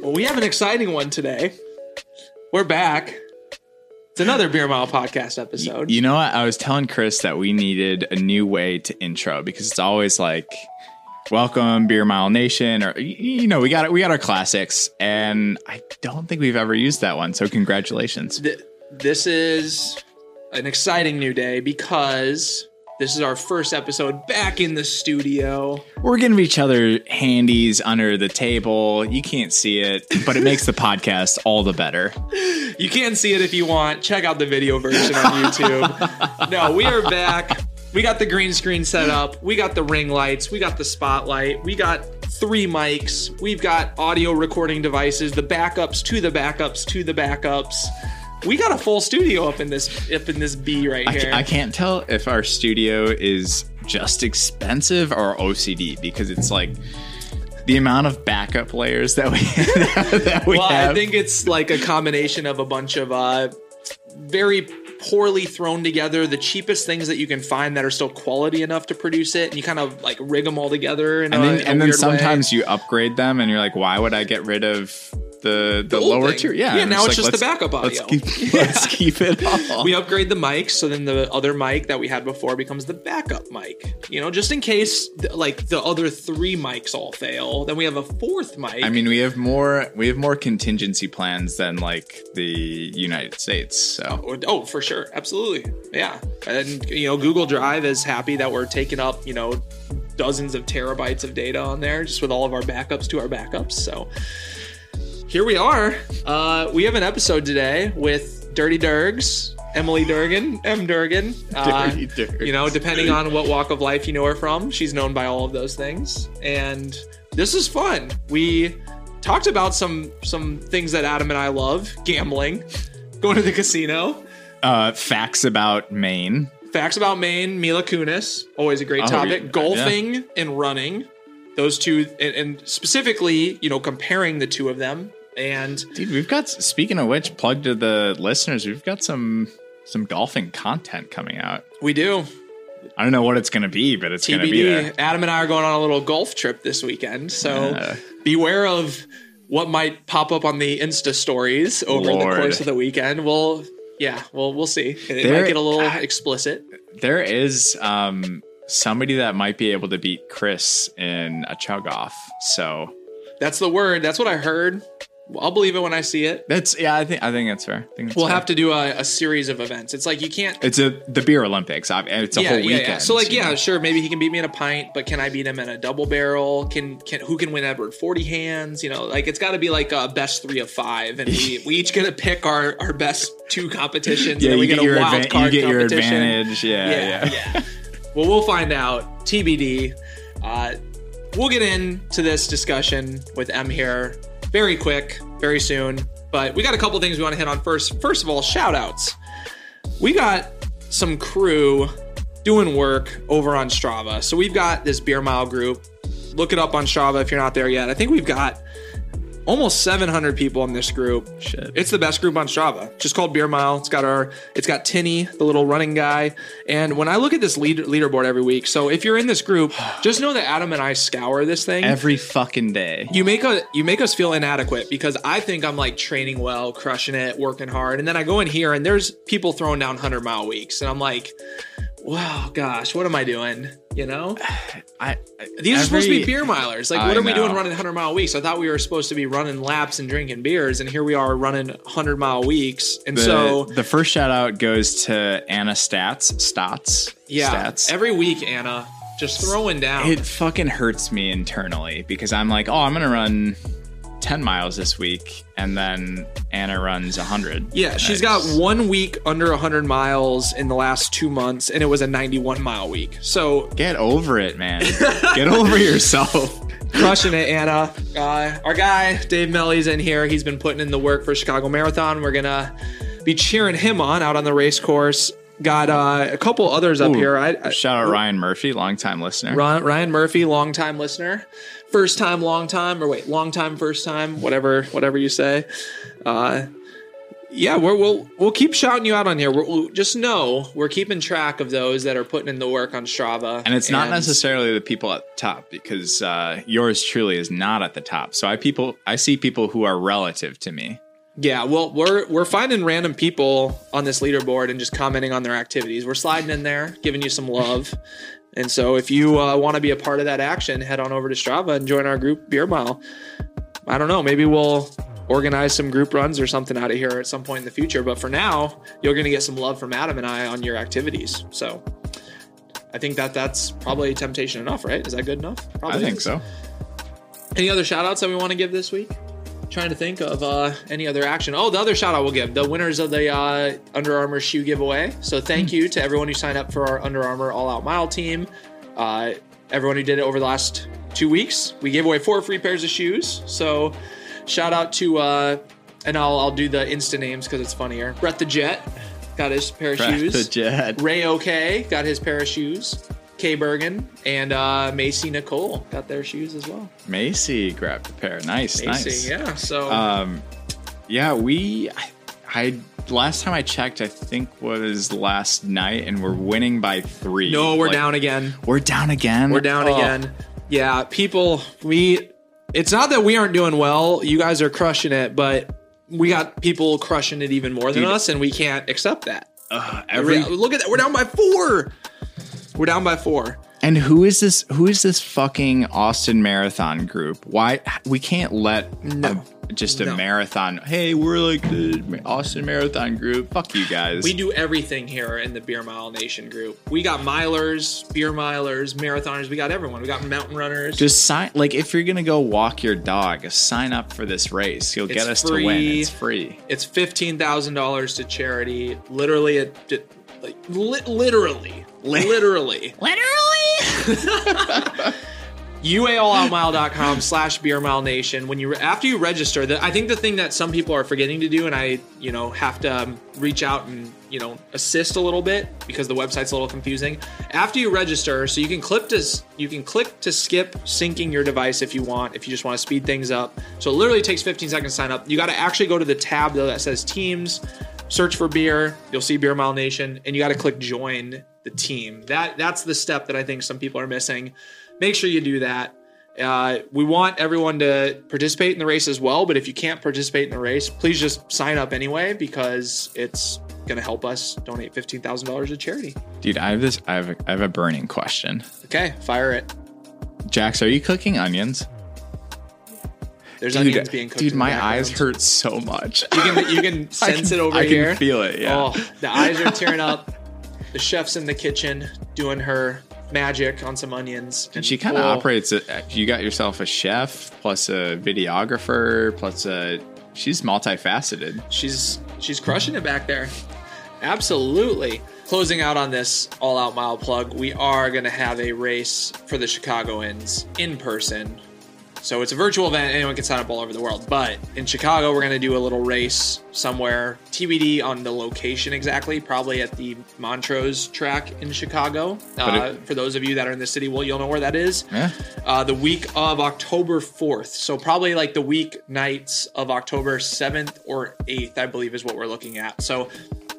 Well, we have an exciting one today. We're back. It's another Beer Mile podcast episode. You know what? I was telling Chris that we needed a new way to intro because it's always like welcome beer mile nation or you know we got it we got our classics and i don't think we've ever used that one so congratulations Th- this is an exciting new day because this is our first episode back in the studio. we're giving each other handies under the table you can't see it but it makes the podcast all the better You can see it if you want. Check out the video version on YouTube. no, we are back. We got the green screen set up. We got the ring lights. We got the spotlight. We got three mics. We've got audio recording devices, the backups to the backups to the backups. We got a full studio up in this up in this B right I, here. I can't tell if our studio is just expensive or ocd because it's like the amount of backup layers that we that we well, have I think it's like a combination of a bunch of uh, very poorly thrown together, the cheapest things that you can find that are still quality enough to produce it, and you kind of like rig them all together. And a, then and then weird way. sometimes you upgrade them and you're like why would i get rid of the the, old lower thing. tier yeah Yeah, now it's like, just the let's- backup let's audio. keep, let's keep it all we upgrade the mics, so then the other mic that we had before becomes the backup mic. You know, just in case like the other three mics all fail, then we have a fourth mic. i mean we have more we have more contingency plans than like the united states so Oh, oh, for sure, absolutely, yeah. And you know, Google Drive is happy that we're taking up you know dozens of terabytes of data on there just with all of our backups to our backups. So here we are. Uh, we have an episode today with Dirty Durgs, Emily Durgan, M Durgan. Uh, You know, depending on what walk of life you know her from, she's known by all of those things. And this is fun. We talked about some some things that Adam and I love: gambling, going to the casino. uh facts about maine Facts about Maine, Mila Kunis, always a great Oh, topic. yeah. Golfing and running, those two, and, and specifically, you know, comparing the two of them. And dude we've got speaking of which plug to the listeners we've got some some golfing content coming out we do i don't know what it's gonna be but it's gonna be there. Adam and I are going on a little golf trip this weekend, so Yeah. beware of what might pop up on the Insta stories over Lord. the course of the weekend. We'll, yeah, well, we'll see. It There- might get a little explicit. There is um somebody that might be able to beat Chris in a chug off. So That's the word. That's what I heard. I'll believe it when I see it. that's yeah, I think I think that's fair. I think that's We'll fair. have to do a, a series of events. It's like you can't It's a the beer Olympics. It's a yeah, whole yeah, weekend. yeah. So like, yeah, know? sure. Maybe he can beat me in a pint, but can I beat him in a double barrel? Can can who can win Edward forty hands? You know, like it's got to be like a best three of five, and we we each gonna pick our our best two competitions. yeah, and we you get, get, your a wild you card get your advantage. Yeah, Yeah, yeah. yeah. well, we'll find out. TBD. Uh, we'll get into this discussion with M here very quick, very soon. But we got a couple things we want to hit on first. First of all, shout outs. We got some crew doing work over on Strava. So we've got this beer mile group. Look it up on Strava if you're not there yet. I think we've got almost 700 people in this group. Shit. It's the best group on Strava. It's Just called Beer Mile. It's got our, it's got Tinny, the little running guy. And when I look at this lead, leaderboard every week, so if you're in this group, just know that Adam and I scour this thing. Every fucking day. you make a you make us feel inadequate because I think I'm like training well, crushing it, working hard, and then I go in here and there's people throwing down hundred mile weeks, and I'm like, wow, gosh, what am I doing? You know, I, these are supposed to be beer milers. Like, I what are we doing running hundred mile weeks? I thought we were supposed to be running laps and drinking beers, and here we are running hundred mile weeks, and The, so the first shout out goes to Anna Stats. Stats. yeah, Stats. every week, Anna just throwing down. it fucking hurts me internally because I'm like, oh, I'm gonna run 10 miles this week, and then Anna runs 100. Yeah, she's got one week under 100 miles in the last two months, and it was a 91 mile week. So Get over it, man. Get over yourself. crushing it, Anna. Uh, our guy Dave Melly's in here. He's been putting in the work for Chicago Marathon. We're gonna be cheering him on out on the race course. Got uh, a couple others up Ooh, here. I, I, Shout out Ryan Murphy, longtime listener. Ryan, Ryan Murphy, longtime listener, first time, long time, or wait, long time, first time, whatever, whatever you say. Uh, yeah, we're, we'll we'll keep shouting you out on here. We're, we'll, just know we're keeping track of those that are putting in the work on Strava, And it's not necessarily the people at the top because uh, yours truly is not at the top. So I people I see people who are relative to me. Yeah, well, we're we're finding random people on this leaderboard and just commenting on their activities. We're sliding in there, giving you some love. And so, if you uh, want to be a part of that action, head on over to Strava and join our group Beer Mile. I don't know, maybe we'll organize some group runs or something out of here at some point in the future. But for now, you're going to get some love from Adam and I on your activities. So, I think that that's probably temptation enough, right? Is that good enough? Probably I think is. so. Any other shout outs that we want to give this week? Trying to think of uh, any other action. Oh, the other shout out we'll give the winners of the uh, Under Armour shoe giveaway. So thank you to everyone who signed up for our Under Armour All Out Mile team. Uh, everyone who did it over the last two weeks. We gave away four free pairs of shoes. So shout out to, uh, and I'll, I'll do the Insta names because it's funnier. Brett the Jet got his pair of shoes. The jet. Ray OK got his pair of shoes. Kay Bergen and uh, Macy Nicole got their shoes as well. Macy grabbed a pair. Nice, Macy, nice. yeah. So Um, yeah, we. I, I last time I checked, I think was last night, and we're winning by three. no, we're Like, down again. We're down again. We're down Oh. again. Yeah, people. We. It's not that we aren't doing well. You guys are crushing it, but we got people crushing it even more than Dude. us, and we can't accept that. Ugh, every Look at that. We're down by four. We're down by four. and who is this? Who is this fucking Austin Marathon group? Why we can't let No. a- just a No. marathon? Hey, we're like the Austin Marathon group. Fuck you guys. We do everything here in the Beer Mile Nation group. We got milers, beer milers, marathoners. We got everyone. We got mountain runners. just sign like if you're gonna go walk your dog, sign up for this race. You'll It's get us to win. It's free. It's fifteen thousand dollars to charity. Literally, it, it- like li- literally, literally, Literally. ualalloutmile.com slash beer mile nation. When you after you register that i think the thing that some people are forgetting to do and i you know have to um, reach out and you know assist a little bit because the website's a little confusing. After you register so you can click to you can click to skip syncing your device if you want if you just want to speed things up. So it literally takes 15 seconds to sign up. You got to actually go to the tab though that says teams search for beer you'll see beer mile nation and you got to click join the team that that's the step that i think some people are missing make sure you do that. Uh, we want everyone to participate in the race as well, but if you can't participate in the race, please just sign up anyway because it's going to help us donate $15,000 to charity. Dude, I have this I have a, I have a burning question. Okay, fire it. Jax, are you cooking onions? There's Dude, onions being cooked. dude my eyes hurt so much. You can, you can sense it over I here. can feel it. Yeah. Oh, the eyes are tearing up. The chef's in the kitchen doing her magic on some onions. And she kind of Oh, operates it. You got yourself a chef plus a videographer plus a. She's multifaceted. she's she's crushing it back there. Absolutely. Closing out on this all out mile plug, we are going to have a race for the Chicagoans in person. So it's a virtual event. Anyone can sign up all over the world. But in Chicago, we're going to do a little race somewhere. TBD on the location exactly. Probably at the Montrose track in Chicago. Uh, it- for those of you that are in the city, well, you'll know where that is Yeah. uh, the week of October 4th. So probably like the week nights of October 7th or 8th, I believe is what we're looking at. So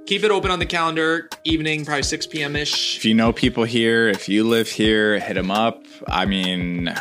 keep it open on the calendar, evening, probably 6 p.m. ish. If you know people here, if you live here, hit them up. I mean,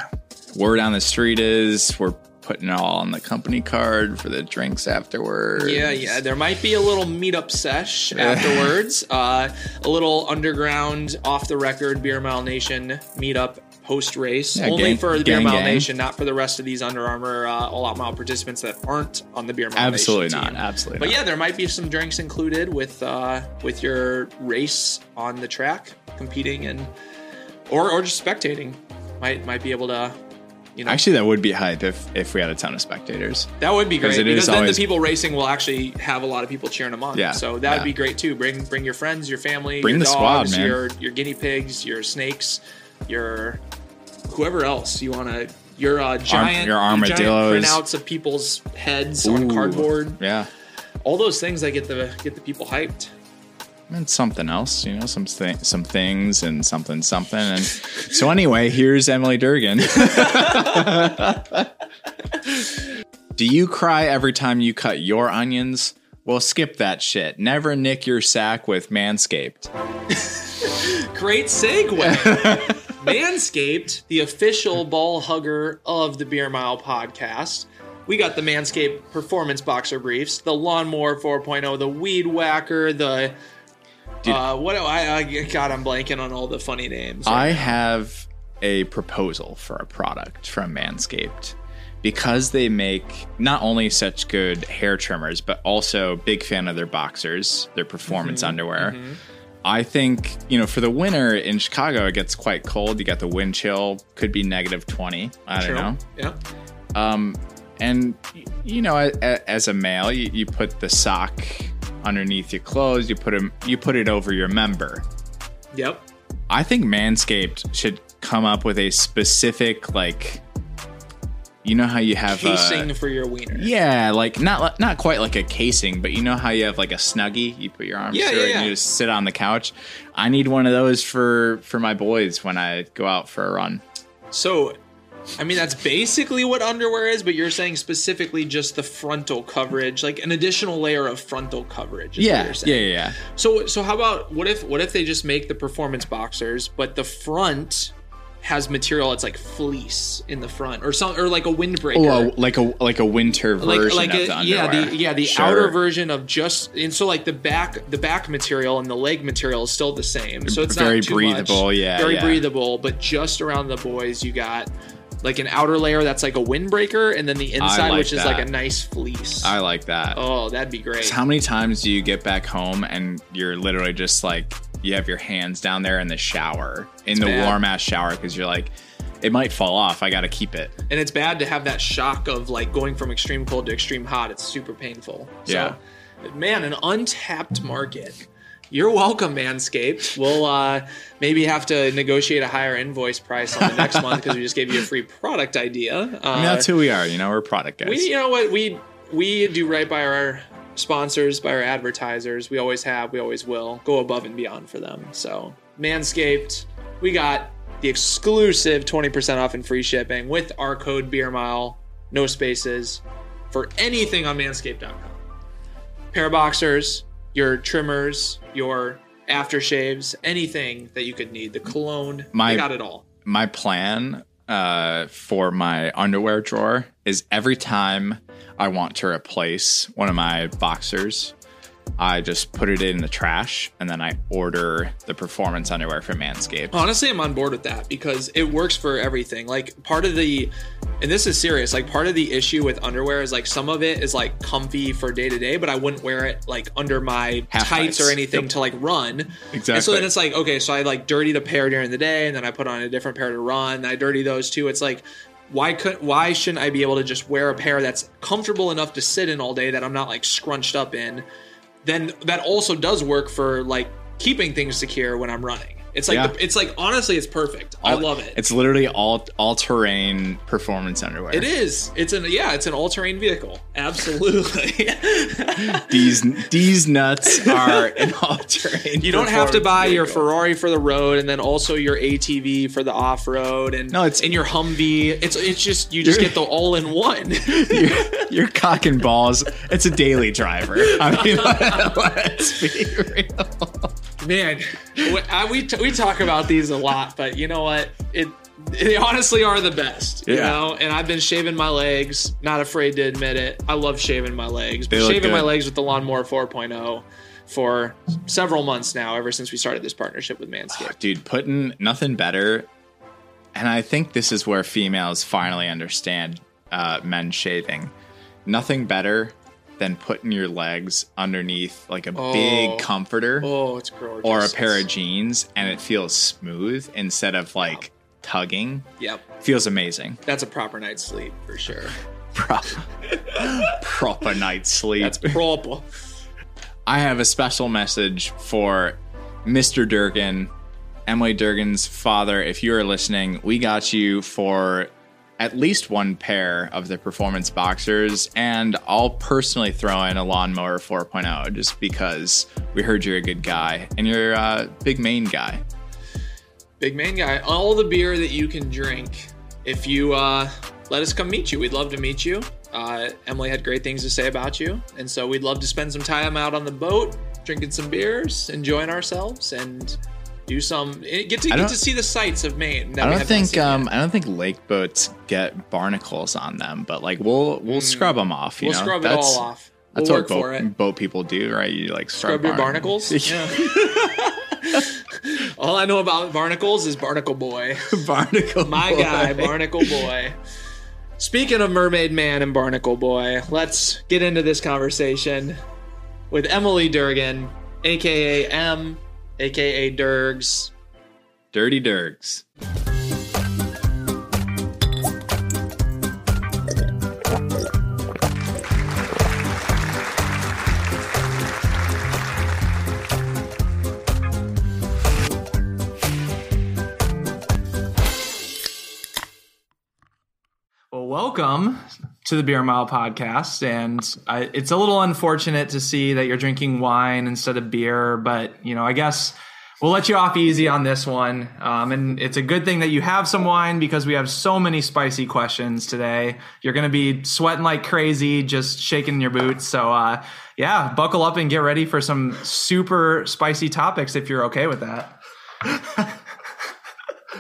word on the street is we're putting it all on the company card for the drinks afterwards. Yeah, yeah. There might be a little meetup sesh afterwards. Uh, a little underground, off the record Beer Mile Nation meetup post race. Yeah, Only gang- for the Beer Mile gang. Nation, not for the rest of these Under Armour uh, All Out Mile participants that aren't on the Beer Mile Absolutely Nation not. team. Absolutely But not. yeah, there might be some drinks included with uh, with your race on the track, competing and or or just spectating. Might might be able to, you know, Actually, that would be hype if if we had a ton of spectators. that would be great because then always- the people racing will actually have a lot of people cheering them on. Yeah, so that would yeah. be great too. Bring bring your friends, your family, Bring your the squad, man. your your guinea pigs, your snakes, your whoever else you want to. Your uh, giant, your giant armadillos. printouts of people's heads on cardboard. Yeah. All those things that get the get the people hyped. And something else, you know, some th- some things and something something. And so anyway, here's Emily Durgan. Do you cry every time you cut your onions? Well, skip that shit. Never nick your sack with Manscaped. Great segue. Manscaped, the official ball hugger of the Beer Mile podcast. We got the Manscaped Performance Boxer Briefs, the Lawnmower 4.0, the Weed Whacker, the. Dude. uh, what I, I. God, I'm blanking on all the funny names. I have a proposal for a product from Manscaped. Because they make not only such good hair trimmers, but also big fan of their boxers, their performance underwear. I think, you know, for the winter in Chicago, it gets quite cold. You got the wind chill, could be negative 20. I don't know. Yeah. Um, and you know, as a male, you, you put the sock underneath your clothes. You put them, you put it over your member. Yep. I think Manscaped should come up with a specific like, you know how you have Casing uh, for your wiener. yeah, like not not quite like a casing, but you know how you have like a snuggie. You put your arms Yeah, through yeah, it and yeah. you just sit on the couch. I need one of those for for my boys when I go out for a run. So, I mean, that's basically what underwear is, but you're saying specifically just the frontal coverage, like an additional layer of frontal coverage. Is what Yeah, you're yeah, saying. yeah, yeah. So, so how about what if what if they just make the performance boxers, but the front has material that's like fleece in the front, or some, or like a windbreaker. Oh, like a like a winter version like, like of a, the yeah the yeah the Sure. outer version of just and so like the back the back material and the leg material is still the same so it's Very not too breathable, much, yeah, very yeah. breathable but just around the boys you got like an outer layer that's like a windbreaker and then the inside like which is like a nice fleece I like that. oh that'd be great How many times do you get back home and you're literally just like you have your hands down there in the shower in the warm ass shower because you're like it might fall off. I got to keep it. and it's bad to have that shock of like going from extreme cold to extreme hot it's super painful Yeah. so man an untapped market you're welcome manscaped. We'll uh maybe have to negotiate a higher invoice price on the next month because we just gave you a free product idea. Uh, I mean, that's who we are. You know, we're product guys. we you know what? We we do right by our sponsors by our advertisers. We always have we always will. Go above and beyond for them. So manscaped we got the exclusive 20% off and free shipping with our code beer mile. No spaces for anything on manscaped.com pair of boxers your trimmers your aftershaves anything that you could need. The cologne My- got it all. my plan uh, for my underwear drawer is every time I want to replace one of my boxers, I just put it in the trash and then I order the performance underwear from Manscaped. Honestly, I'm on board with that because it works for everything. Like part of the and this is serious, like part of the issue with underwear is like some of it is like comfy for day to day, but I wouldn't wear it like under my Half tights or anything Yep. to like run. And so then it's like, okay, so I like dirty the pair during the day and then I put on a different pair to run. I dirty those too. It's like why could why shouldn't I be able to just wear a pair that's comfortable enough to sit in all day that I'm not like scrunched up in? Then that also does work for like keeping things secure when I'm running. It's like Yeah. the, it's like honestly, it's perfect. I love it. It's literally all all terrain performance underwear. It is. It's an yeah. It's an all terrain vehicle. Absolutely. These these nuts are an all terrain. you don't have to buy your Ferrari for the road and then also your ATV for the off road and No, it's- in your Humvee. It's it's just you just get the all in one. your, your cock and balls. It's a daily driver. I mean, let's be real. Man, we, I, we t- we talk about these a lot, but you know what? It they honestly are the best. You Yeah. know, and I've been shaving my legs. Not afraid to admit it. I love shaving my legs. But shaving my legs with the Lawnmower 4.0 for several months now, ever since we started this partnership with Manscaped. dude putting nothing better and i think this is where females finally understand uh, men shaving nothing better than putting your legs underneath like a Oh. big comforter Oh, it's gorgeous. or a pair of jeans and it feels smooth instead of like tugging Yep, feels amazing that's a proper night's sleep for sure. Pro- proper night's sleep That's proper. I have a special message for Mr. Durgan, Emily Durgan's father. If you are listening, we got you for at least one pair of the performance boxers, and I'll personally throw in a lawnmower 4.0 just because we heard you're a good guy and you're a big Maine guy. Big man guy. All the beer that you can drink. If you uh let us come meet you. We'd love to meet you. Uh, Emily had great things to say about you, and so we'd love to spend some time out on the boat, drinking some beers, enjoying ourselves, and do some eh, get to get to see the sights of Maine. I don't think um, I don't think lake boats get barnacles on them, but like we'll we'll mm. scrub them off. we'll know? scrub that's, it all off. We'll that's what boat, boat, people do, right? You like scrub, scrub your barnacles. Yeah. all I know about barnacles is Barnacle Boy. Barnacle, my boy. guy, Barnacle Boy. Speaking of Mermaid Man and Barnacle Boy, let's get into this conversation with Emily Durgan, aka M, aka Durgs. Dirty Durgs. Well, welcome to the Beer Mile podcast. And I, it's a little unfortunate to see that you're drinking wine instead of beer, but you know, I guess we'll let you off easy on this one. Um, and it's a good thing that you have some wine because we have so many spicy questions today. You're going to be sweating like crazy, just shaking your boots. So, uh, yeah, buckle up and get ready for some super spicy topics if you're okay with that.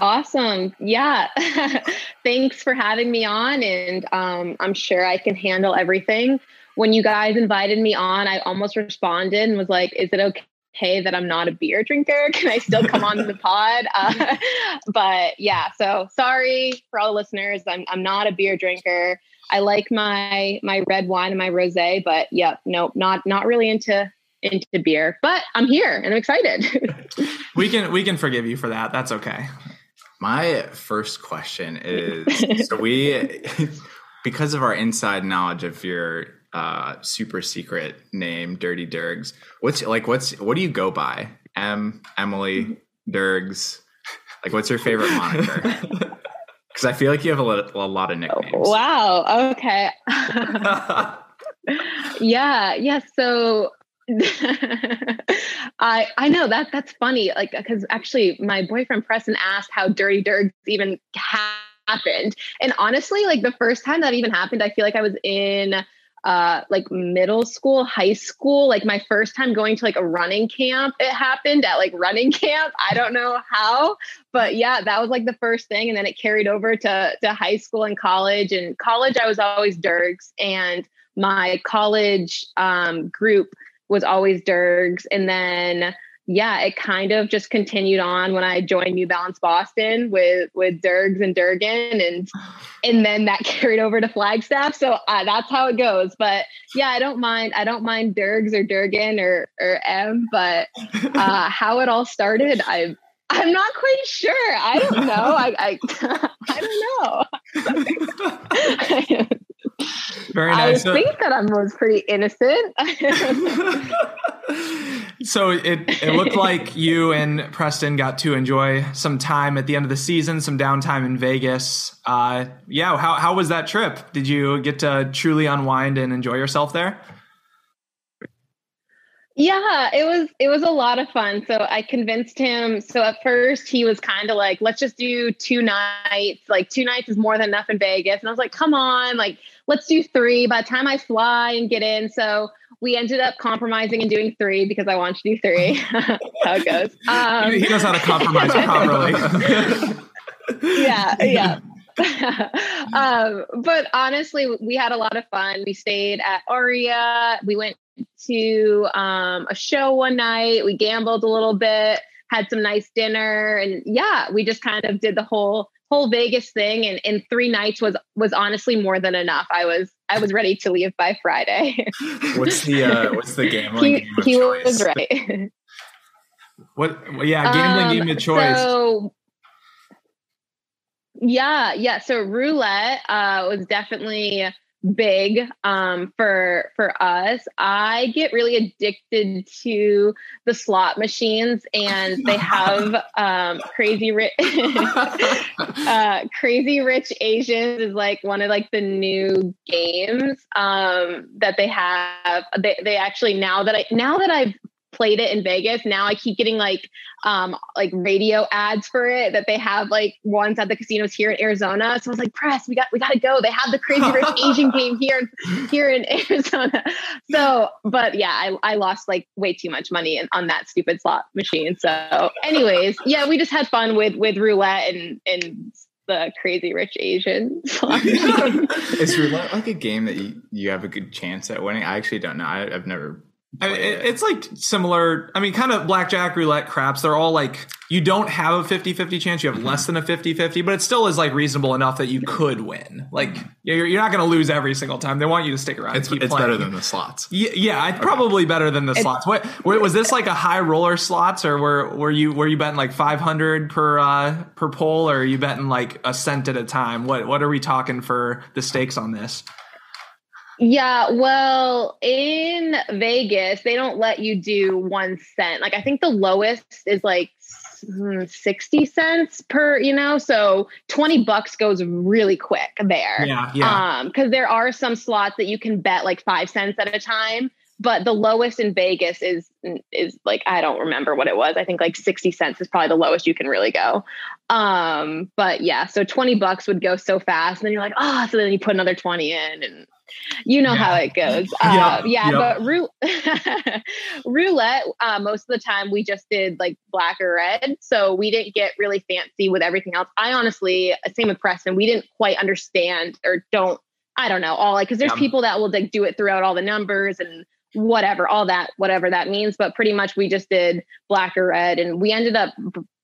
Awesome. Yeah. Thanks for having me on. And um, I'm sure I can handle everything. When you guys invited me on, I almost responded and was like, is it okay that I'm not a beer drinker? Can I still come on the pod? Uh, but yeah, so sorry for all the listeners. I'm, I'm not a beer drinker. I like my my red wine and my rosé, but yeah, nope, not not really into into beer. But I'm here and I'm excited. we can we can forgive you for that. That's okay. My first question is so we because of our inside knowledge of your uh, super secret name, Dirty Durgs. What's like what's what do you go by? M Emily Durgs. Like what's your favorite moniker? Because I feel like you have a lot, a lot of nicknames. Wow. Okay. yeah. Yeah. So I I know that that's funny. Like because actually, my boyfriend Preston asked how Dirty Durgs even happened, and honestly, like the first time that even happened, I feel like I was in uh like middle school high school like my first time going to like a running camp it happened at like running camp i don't know how but yeah that was like the first thing and then it carried over to to high school and college and college i was always durgs and my college um group was always Durgs. And then yeah, it kind of just continued on when I joined New Balance Boston with with Durgs and Durgan, and and then that carried over to Flagstaff. So uh, that's how it goes. But yeah, I don't mind. I don't mind Durgs or Durgan or or M. But uh, how it all started, I I'm not quite sure. I don't know. I I, I don't know. Very nice. I think that I was pretty innocent. so it it looked like you and Preston got to enjoy some time at the end of the season, some downtime in Vegas. Uh, yeah, how how was that trip? Did you get to truly unwind and enjoy yourself there? Yeah, it was it was a lot of fun. So I convinced him. So at first he was kind of like, "Let's just do two nights. Like two nights is more than enough in Vegas." And I was like, "Come on, like let's do three. By the time I fly and get in, so we ended up compromising and doing three because I want to do three. how it goes. Um, he knows how to compromise properly. yeah, yeah. um, but honestly, we had a lot of fun. We stayed at Aria. We went to um, a show one night. We gambled a little bit, had some nice dinner, and yeah, we just kind of did the whole whole Vegas thing. And in three nights was was honestly more than enough. I was I was ready to leave by Friday. what's the uh, what's the gambling he, game he choice? was right. what? Yeah, gambling um, game of choice. So, yeah, yeah. So roulette uh, was definitely big um, for for us. I get really addicted to the slot machines, and they have um, crazy rich, uh, crazy rich Asians is like one of like the new games um, that they have. They they actually now that I now that I've played it in Vegas. Now I keep getting like um like radio ads for it that they have like ones at the casinos here in Arizona. So I was like, press, we got we got to go. They have the Crazy Rich Asian game here in here in Arizona. So, but yeah, I I lost like way too much money on that stupid slot machine. So, anyways, yeah, we just had fun with with roulette and and the crazy rich Asian. Is roulette like a game that you, you have a good chance at winning? I actually don't know. I, I've never I mean, it, it's like similar. I mean, kind of blackjack, roulette, craps. They're all like you don't have a 50-50 chance. You have less than a 50-50, but it still is like reasonable enough that you could win. Like you're, you're not going to lose every single time. They want you to stick around. It's, keep it's better than the slots. Yeah, yeah it's probably better than the slots. What wait, was this like a high roller slots, or were were you were you betting like five hundred per uh, per pull, or are you betting like a cent at a time? What what are we talking for the stakes on this? Yeah, well, in Vegas, they don't let you do one cent. Like, I think the lowest is like hmm, 60 cents per, you know, so 20 bucks goes really quick there. Yeah, yeah. Um, cause there are some slots that you can bet like five cents at a time, but the lowest in Vegas is, is like, I don't remember what it was. I think like 60 cents is probably the lowest you can really go. Um, but yeah, so 20 bucks would go so fast. And then you're like, oh, so then you put another 20 in and you know yeah. how it goes. Uh, yeah, but rou- roulette, uh, most of the time we just did like black or red. So we didn't get really fancy with everything else. I honestly, same with Preston, we didn't quite understand or don't, I don't know, all like, because there's yeah. people that will like do it throughout all the numbers and whatever, all that, whatever that means. But pretty much we just did black or red and we ended up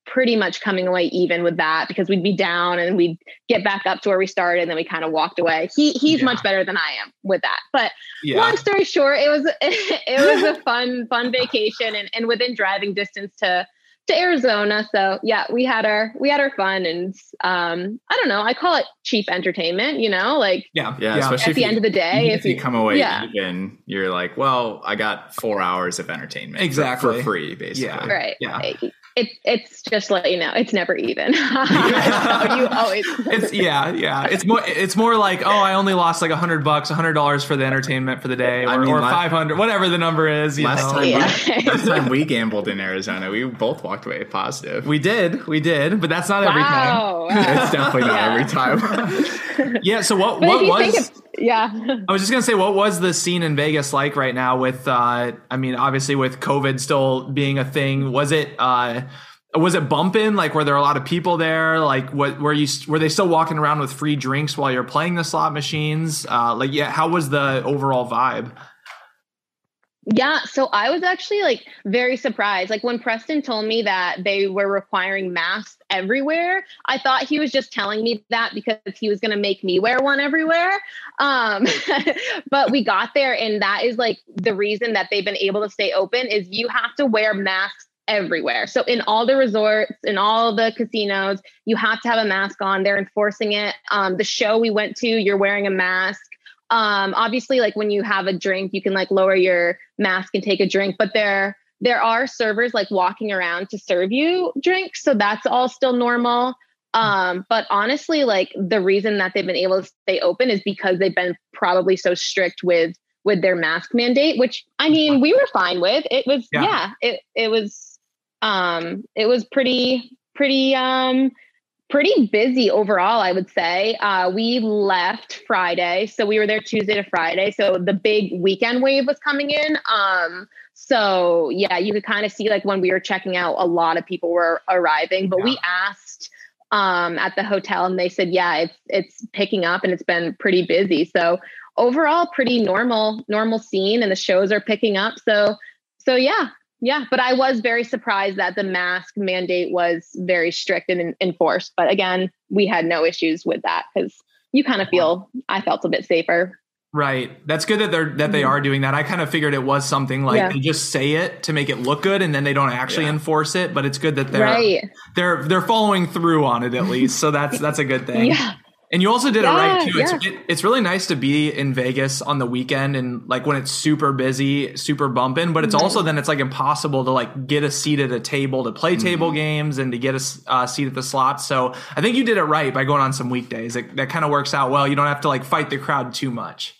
pretty much coming away even with that because we'd be down and we'd get back up to where we started and then we kind of walked away. He he's yeah. much better than I am with that. But yeah. long story short, it was it was a fun fun vacation and, and within driving distance to to Arizona. So yeah, we had our we had our fun and um I don't know, I call it cheap entertainment, you know, like yeah, yeah, yeah. especially at the you, end of the day. If, if you, you, come away yeah. even, you're like, well, I got four hours of entertainment exactly for, for free, basically. Yeah. Right. Yeah it's it's just let you know it's never even you always it's yeah yeah it's more it's more like oh i only lost like a hundred bucks a hundred dollars for the entertainment for the day or, I mean, or 500 whatever the number is last know. time, yeah. we, last time we gambled in arizona we both walked away positive we did we did but that's not wow. every time it's definitely not yeah. every time yeah so what but what was yeah. I was just gonna say what was the scene in vegas like right now with uh i mean obviously with covid still being a thing was it uh was it bumping? Like were there a lot of people there? Like what were you were they still walking around with free drinks while you're playing the slot machines? Uh like yeah how was the overall vibe yeah, so I was actually like very surprised. Like when Preston told me that they were requiring masks everywhere, I thought he was just telling me that because he was going to make me wear one everywhere. Um, but we got there, and that is like the reason that they've been able to stay open is you have to wear masks everywhere. So in all the resorts, in all the casinos, you have to have a mask on. They're enforcing it. Um, the show we went to, you're wearing a mask um obviously like when you have a drink you can like lower your mask and take a drink but there there are servers like walking around to serve you drinks so that's all still normal. Um but honestly like the reason that they've been able to stay open is because they've been probably so strict with with their mask mandate which i mean we were fine with. It was yeah, yeah it it was um it was pretty pretty um pretty busy overall, I would say. Uh, we left Friday, so we were there Tuesday to Friday. So the big weekend wave was coming in. Um, so yeah, you could kind of see like when we were checking out, a lot of people were arriving. But yeah. we asked um, at the hotel, and they said, yeah, it's it's picking up, and it's been pretty busy. So overall, pretty normal normal scene, and the shows are picking up. So so yeah, yeah, but I was very surprised that the mask mandate was very strict and enforced. But again, we had no issues with that because you kind of feel I felt a bit safer. Right. That's good that they're that they mm-hmm. are doing that. I kind of figured it was something like yeah. they just say it to make it look good and then they don't actually yeah. enforce it, but it's good that they're right. they're they're following through on it at least. So that's that's a good thing. yeah. And you also did yeah, it right too. It's yeah. it, it's really nice to be in Vegas on the weekend and like when it's super busy, super bumping. But it's mm-hmm. also then it's like impossible to like get a seat at a table to play mm-hmm. table games and to get a uh, seat at the slots. So I think you did it right by going on some weekdays. It, that kind of works out well. You don't have to like fight the crowd too much.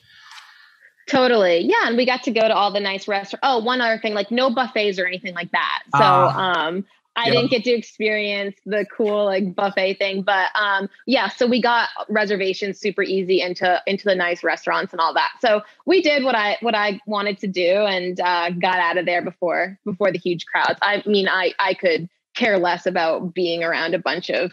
Totally. Yeah. And we got to go to all the nice restaurants. Oh, one other thing, like no buffets or anything like that. So Ah. um I Yep. didn't get to experience the cool like buffet thing. But um yeah, so we got reservations super easy into into the nice restaurants and all that. So we did what I what I wanted to do and uh got out of there before before the huge crowds. I mean I I could care less about being around a bunch of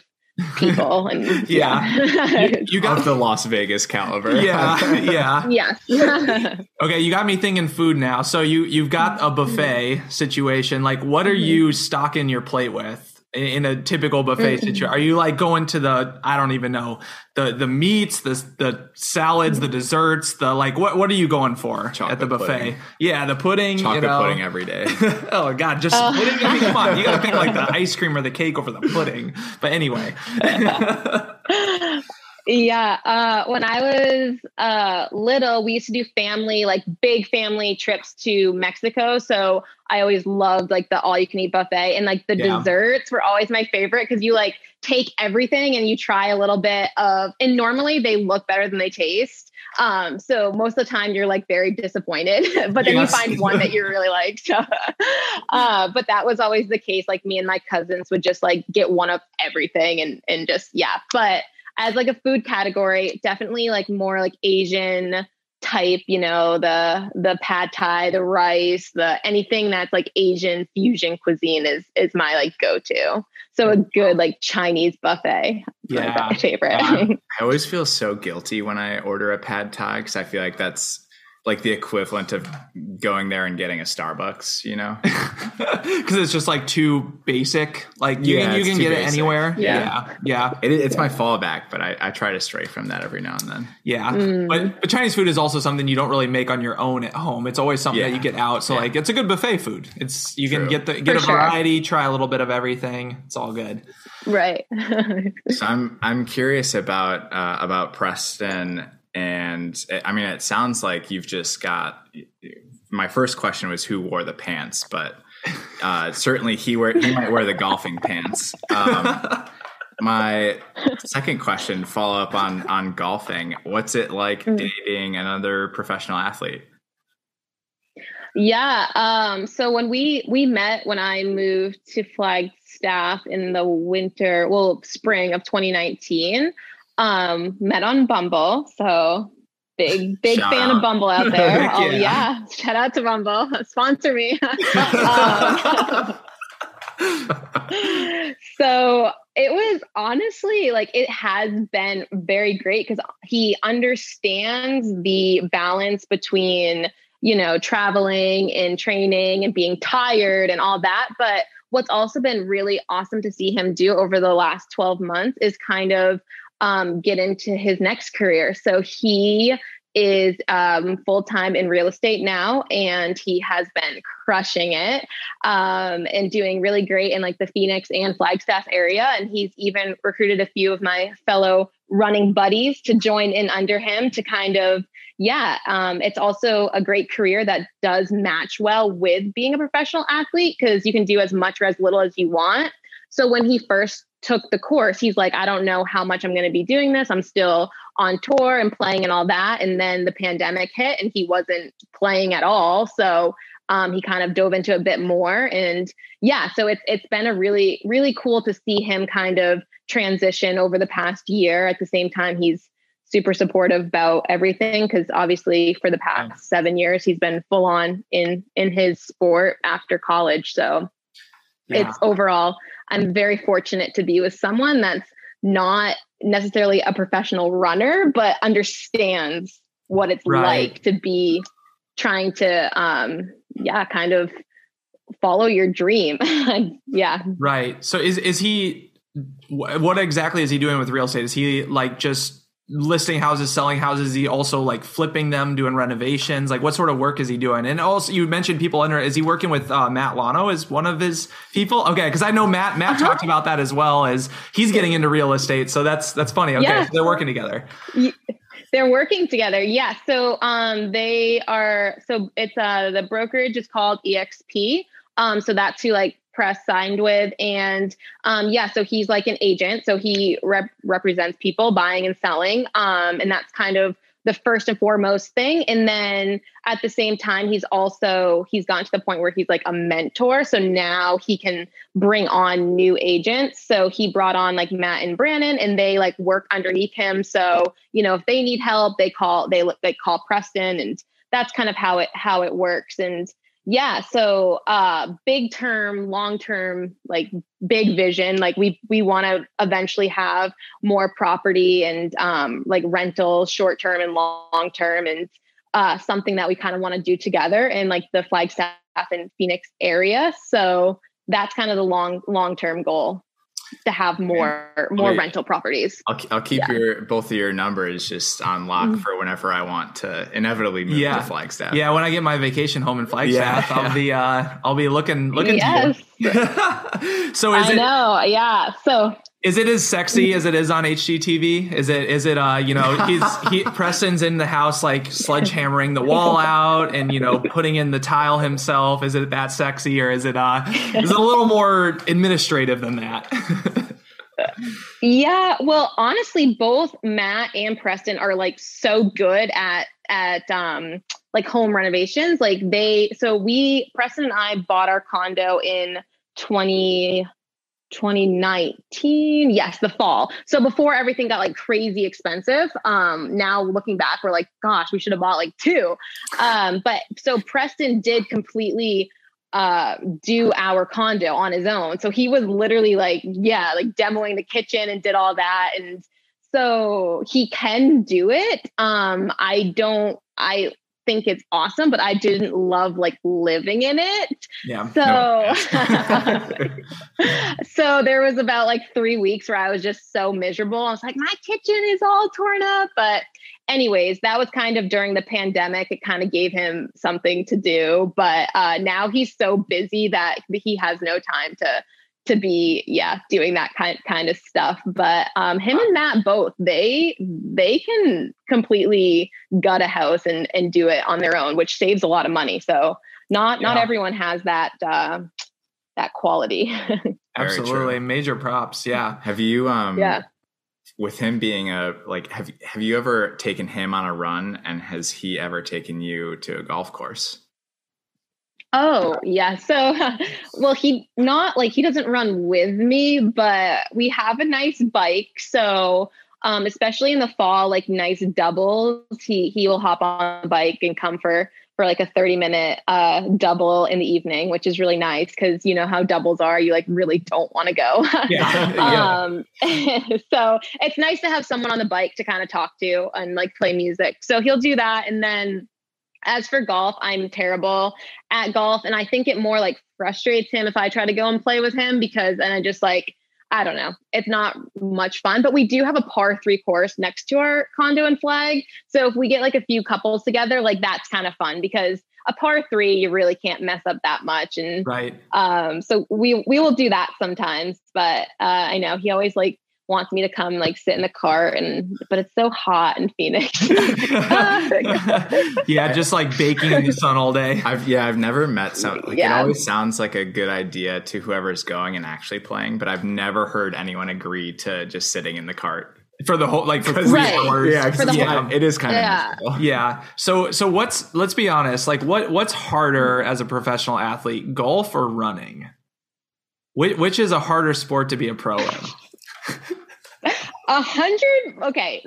people and Yeah. You, you got the Las Vegas caliber. yeah, yeah. yes. Okay, you got me thinking food now. So you you've got a buffet situation. Like, what are mm-hmm. you stocking your plate with in, in a typical buffet mm-hmm. situation? Are you like going to the I don't even know the the meats, the the salads, the mm-hmm. desserts, the like what what are you going for at the buffet? pudding. Yeah, the pudding. Chocolate you know. pudding every day. oh god, just oh. pudding. I mean, come on, you gotta pick like the ice cream or the cake over the pudding. But anyway, Yeah, uh, when I was uh, little, we used to do family, like big family trips to Mexico. So I always loved like the all you can eat buffet, and like the Yeah. desserts were always my favorite because you like take everything and you try a little bit of, and normally they look better than they taste. Um, so most of the time you're like very disappointed, but then Yes. you find one that you really like. Uh, but that was always the case. Like me and my cousins would just like get one of everything and and just yeah. But as like a food category, definitely like more like Asian type, you know, the the pad thai, the rice, the anything that's like Asian fusion cuisine is is my like go-to. So a good like Chinese buffet. is my Yeah. favorite. Yeah. Uh-huh. I always feel so guilty when I order a pad thai because I feel like that's like the equivalent of going there and getting a Starbucks, you know? because it's just like too basic. Like you Yeah, can you can too get it anywhere. Yeah. yeah, yeah. It, it's my fallback, but I, I try to stray from that every now and then. Yeah, Mm. but, but Chinese food is also something you don't really make on your own at home. It's always something Yeah. that you get out. So Yeah. like, it's a good buffet food. It's you can get the get For a sure. variety, try a little bit of everything. It's all good. right. So I'm I'm curious about uh, about Preston, and uh, I mean, it sounds like you've just got. My first question was who wore the pants, but uh, certainly he wear he might wear the golfing pants. Um, my second question, follow up on on golfing. What's it like Mm. dating another professional athlete? Yeah. Um, so when we we met when I moved to Flagstaff in the winter, well, spring of 2019, um, met on Bumble. So big, big Shout fan out. of Bumble out there. oh Yeah. yeah. Shout out to Bumble. Sponsor me. Um, so it was honestly like it has been very great because he understands the balance between you know traveling and training and being tired and all that but what's also been really awesome to see him do over the last 12 months is kind of um, get into his next career so he is um, full time in real estate now, and he has been crushing it um, and doing really great in like the Phoenix and Flagstaff area. And he's even recruited a few of my fellow running buddies to join in under him to kind of yeah um, it's also a great career that does match well with being a professional athlete because you can do as much or as little as you want so when he first took the course he's like i don't know how much i'm going to be doing this. I'm still on tour and playing and all that. And then the pandemic hit and he wasn't playing at all. So um, he kind of dove into a bit more and yeah so it's it's been a really really cool to see him kind of transition over the past year. At the same time he's super supportive about everything because obviously for the past seven years he's been full on in in his sport after college. So Yeah. it's overall i'm very fortunate to be with someone that's not necessarily a professional runner but understands what it's Right. like to be trying to um yeah kind of follow your dream yeah Right. So is is he? What exactly is he doing with real estate? Is he like just listing houses, selling houses? Is he also like flipping them, doing renovations? Like what sort of work is he doing? And also, you mentioned people under. Is he working with uh, Matt Llano? Is one of his people? Okay, because I know Matt. Matt Uh-huh. talked about that as well as he's getting into real estate. So that's that's funny. Okay, Yeah. so they're working together. They're working together. Yeah. So um they are so it's uh the brokerage is called EXP. Um so that's who like press signed with. And um yeah so he's like an agent. So he rep- represents people buying and selling. Um and that's kind of the first and foremost thing. And then at the same time he's also he's gotten to the point where he's like a mentor. So now he can bring on new agents. So he brought on like matt and brandon and they like work underneath him. So you know if they need help they call they they call preston and that's kind of how it how it works. And yeah so uh big term long term like big vision like we we want to eventually have more property and um like rental short term and long term and uh something that we kind of want to do together in like the flagstaff and phoenix area. So that's kind of the long long term goal to have more more Wait. rental properties I'll, I'll keep Yeah. your both of your numbers just on lock Mhm. for whenever I want to inevitably move Yeah. to Flagstaff. Yeah, when I get my vacation home in Flagstaff, Yeah, I'll be uh I'll be looking looking yes to you. so is i it know yeah so is it as sexy as it is on HGTV? Is it is it uh you know he's he Preston's in the house like sledgehammering the wall out and you know putting in the tile himself? Is it that sexy or is it uh is it a little more administrative than that? Yeah, well, honestly, both Matt and Preston are like so good at at um like home renovations. Like they so we Preston and I bought our condo in 20 2019. Yes, the fall. So before everything got like crazy expensive. Um now looking back we're like gosh, we should have bought like two. Um but so Preston did completely uh do our condo on his own. So he was literally like, yeah, like demoing the kitchen and did all that. And so he can do it. Um, I don't I think it's awesome, but I didn't love like living in it. yeah. So so there was about like three weeks where I was just so miserable. I was like, my kitchen is all torn up. But anyways, that was kind of during the pandemic. It kind of gave him something to do. But uh, now he's so busy that he has no time to to be yeah doing that kind kind of stuff but um him and matt both they they can completely gut a house and and do it on their own which saves a lot of money so not not everyone has that uh that quality Absolutely. Major props. Yeah. Have you um yeah with him being a like have have you ever taken him on a run and has he ever taken you to a golf course? Oh, yeah. So, well, he not like he doesn't run with me, but we have a nice bike. So, um, especially in the fall, like nice doubles, he he will hop on the bike and come for for like a 30 minute uh double in the evening, which is really nice because you know how doubles are, you like really don't want to go. Yeah. um so it's nice to have someone on the bike to kind of talk to and like play music so he'll do that and then as for golf i'm terrible at golf and i think it more like frustrates him if i try to go and play with him because and i just like i don't know it's not much fun but we do have a par three course next to our condo and flag so if we get like a few couples together like that's kind of fun because a par three you really can't mess up that much and right. um, so we we will do that sometimes, but uh, I know he always like wants me to come like sit in the car and but it's so hot in Phoenix. yeah, just like baking in the sun all day. I've yeah, I've never met some like yeah. it always sounds like a good idea to whoever's going and actually playing, but I've never heard anyone agree to just sitting in the cart. For the whole like for three Right. hours. Yeah, 'cause For the it's whole- kind of- it is kind of Yeah. miserable. Yeah. So so what's let's be honest, like what what's harder as a professional athlete, golf or running? Which, which is a harder sport to be a pro in? A hundred, okay,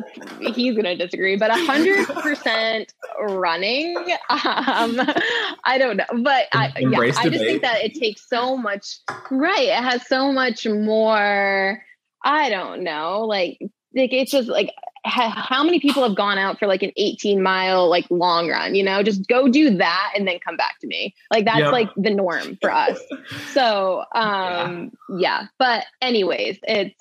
he's gonna disagree, but a hundred percent running. Um, I don't know, but I, yeah, I just think that it takes so much. Right, it has so much more. I don't know, like, like it's just like ha- how many people have gone out for like an 18 mile like long run you know just go do that and then come back to me like that's Yep. like the norm for us so um yeah but anyways it's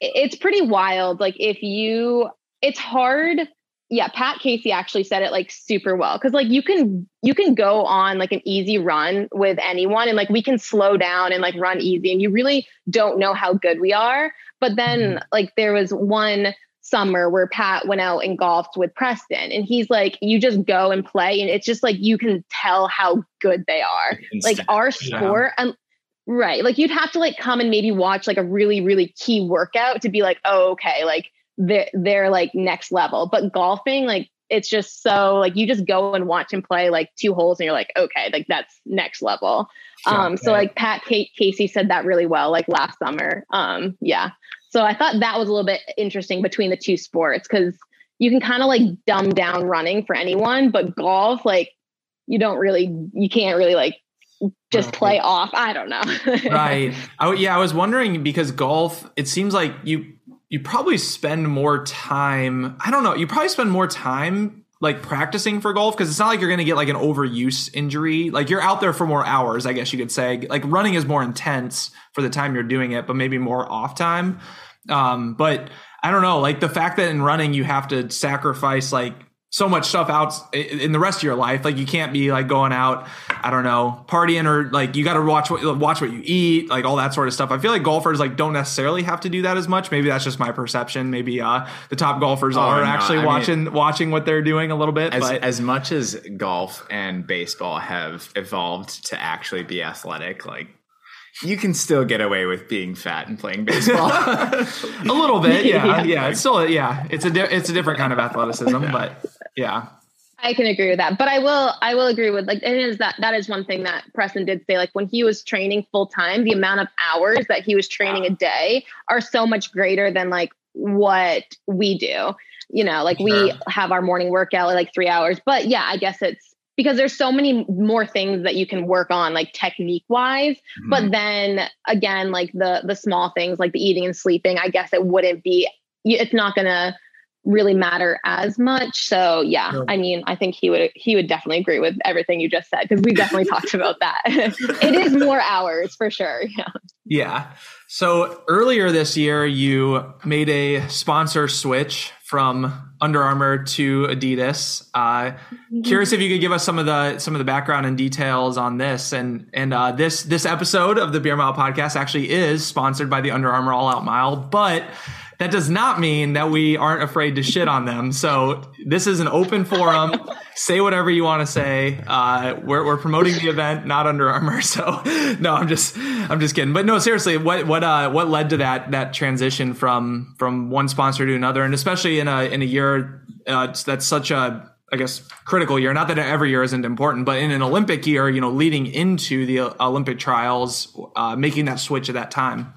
it's pretty wild like if you it's hard yeah pat casey actually said it like super well because like you can you can go on like an easy run with anyone and like we can slow down and like run easy and you really don't know how good we are. But then like there was one summer where pat went out and golfed with preston and he's like you just go and play and it's just like you can tell how good they are. Like our sport and right like you'd have to like come and maybe watch like a really really key workout to be like oh okay like they're they're like next level but golfing like it's just so like you just go and watch him play like two holes and you're like, okay, like that's next level. Um, so like Pat Kate Casey said that really well, like last summer. Um, yeah. So I thought that was a little bit interesting between the two sports because you can kind of like dumb down running for anyone, but golf, like you don't really, you can't really like just play off. I don't know. right. I, yeah, I was wondering because golf, it seems like you you probably spend more time. I don't know. You probably spend more time like practicing for golf because it's not like you're going to get like an overuse injury. Like you're out there for more hours, I guess you could say. Like running is more intense for the time you're doing it, but maybe more off time. Um, but I don't know, like the fact that in running you have to sacrifice like so much stuff out in the rest of your life. Like you can't be like going out, I don't know, partying or like you got to watch what watch what you eat, like all that sort of stuff. I feel like golfers like don't necessarily have to do that as much. Maybe that's just my perception. Maybe uh, the top golfers oh, are actually watching mean, watching what they're doing a little bit. As, but as much as golf and baseball have evolved to actually be athletic, like you can still get away with being fat and playing baseball a little bit yeah, yeah yeah it's still yeah it's a di- it's a different kind of athleticism yeah. but yeah I can agree with that, but I will. I will agree with like it is that that is one thing that Preston did say. Like when he was training full time, the amount of hours that he was training a day are so much greater than like what we do. You know, like sure. we have our morning workout like three hours, but yeah, I guess it's because there's so many more things that you can work on like technique wise mm-hmm. but then again like the the small things like the eating and sleeping i guess it wouldn't be it's not gonna really matter as much so yeah, yeah, i mean i think he would he would definitely agree with everything you just said because we definitely talked about that it is more hours for sure yeah yeah so earlier this year you made a sponsor switch from Under Armour to Adidas. Uh, mm-hmm. Curious if you could give us some of the some of the background and details on this. And and uh, this this episode of the Beer Mile podcast actually is sponsored by the Under Armour All Out Mile, but that does not mean that we aren't afraid to shit on them. So this is an open forum. say whatever you want to say. Uh, we're, we're promoting the event, not Under Armour. So no, I'm just I'm just kidding. But no, seriously, what what uh, what led to that that transition from from one sponsor to another, and especially in a in a year uh, that's such a I guess critical year. Not that every year isn't important, but in an Olympic year, you know, leading into the Olympic trials, uh, making that switch at that time.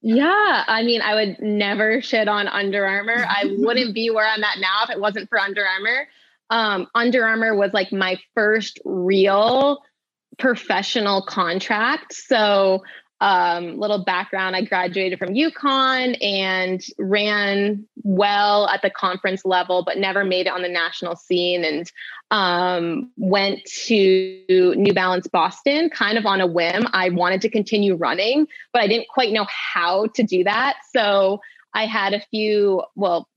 Yeah, I mean, I would never shit on Under Armour. I wouldn't be where I'm at now if it wasn't for Under Armour. Um, Under Armour was like my first real professional contract. So, um, little background I graduated from UConn and ran well at the conference level, but never made it on the national scene. And um, went to New Balance Boston kind of on a whim. I wanted to continue running, but I didn't quite know how to do that. So I had a few, well,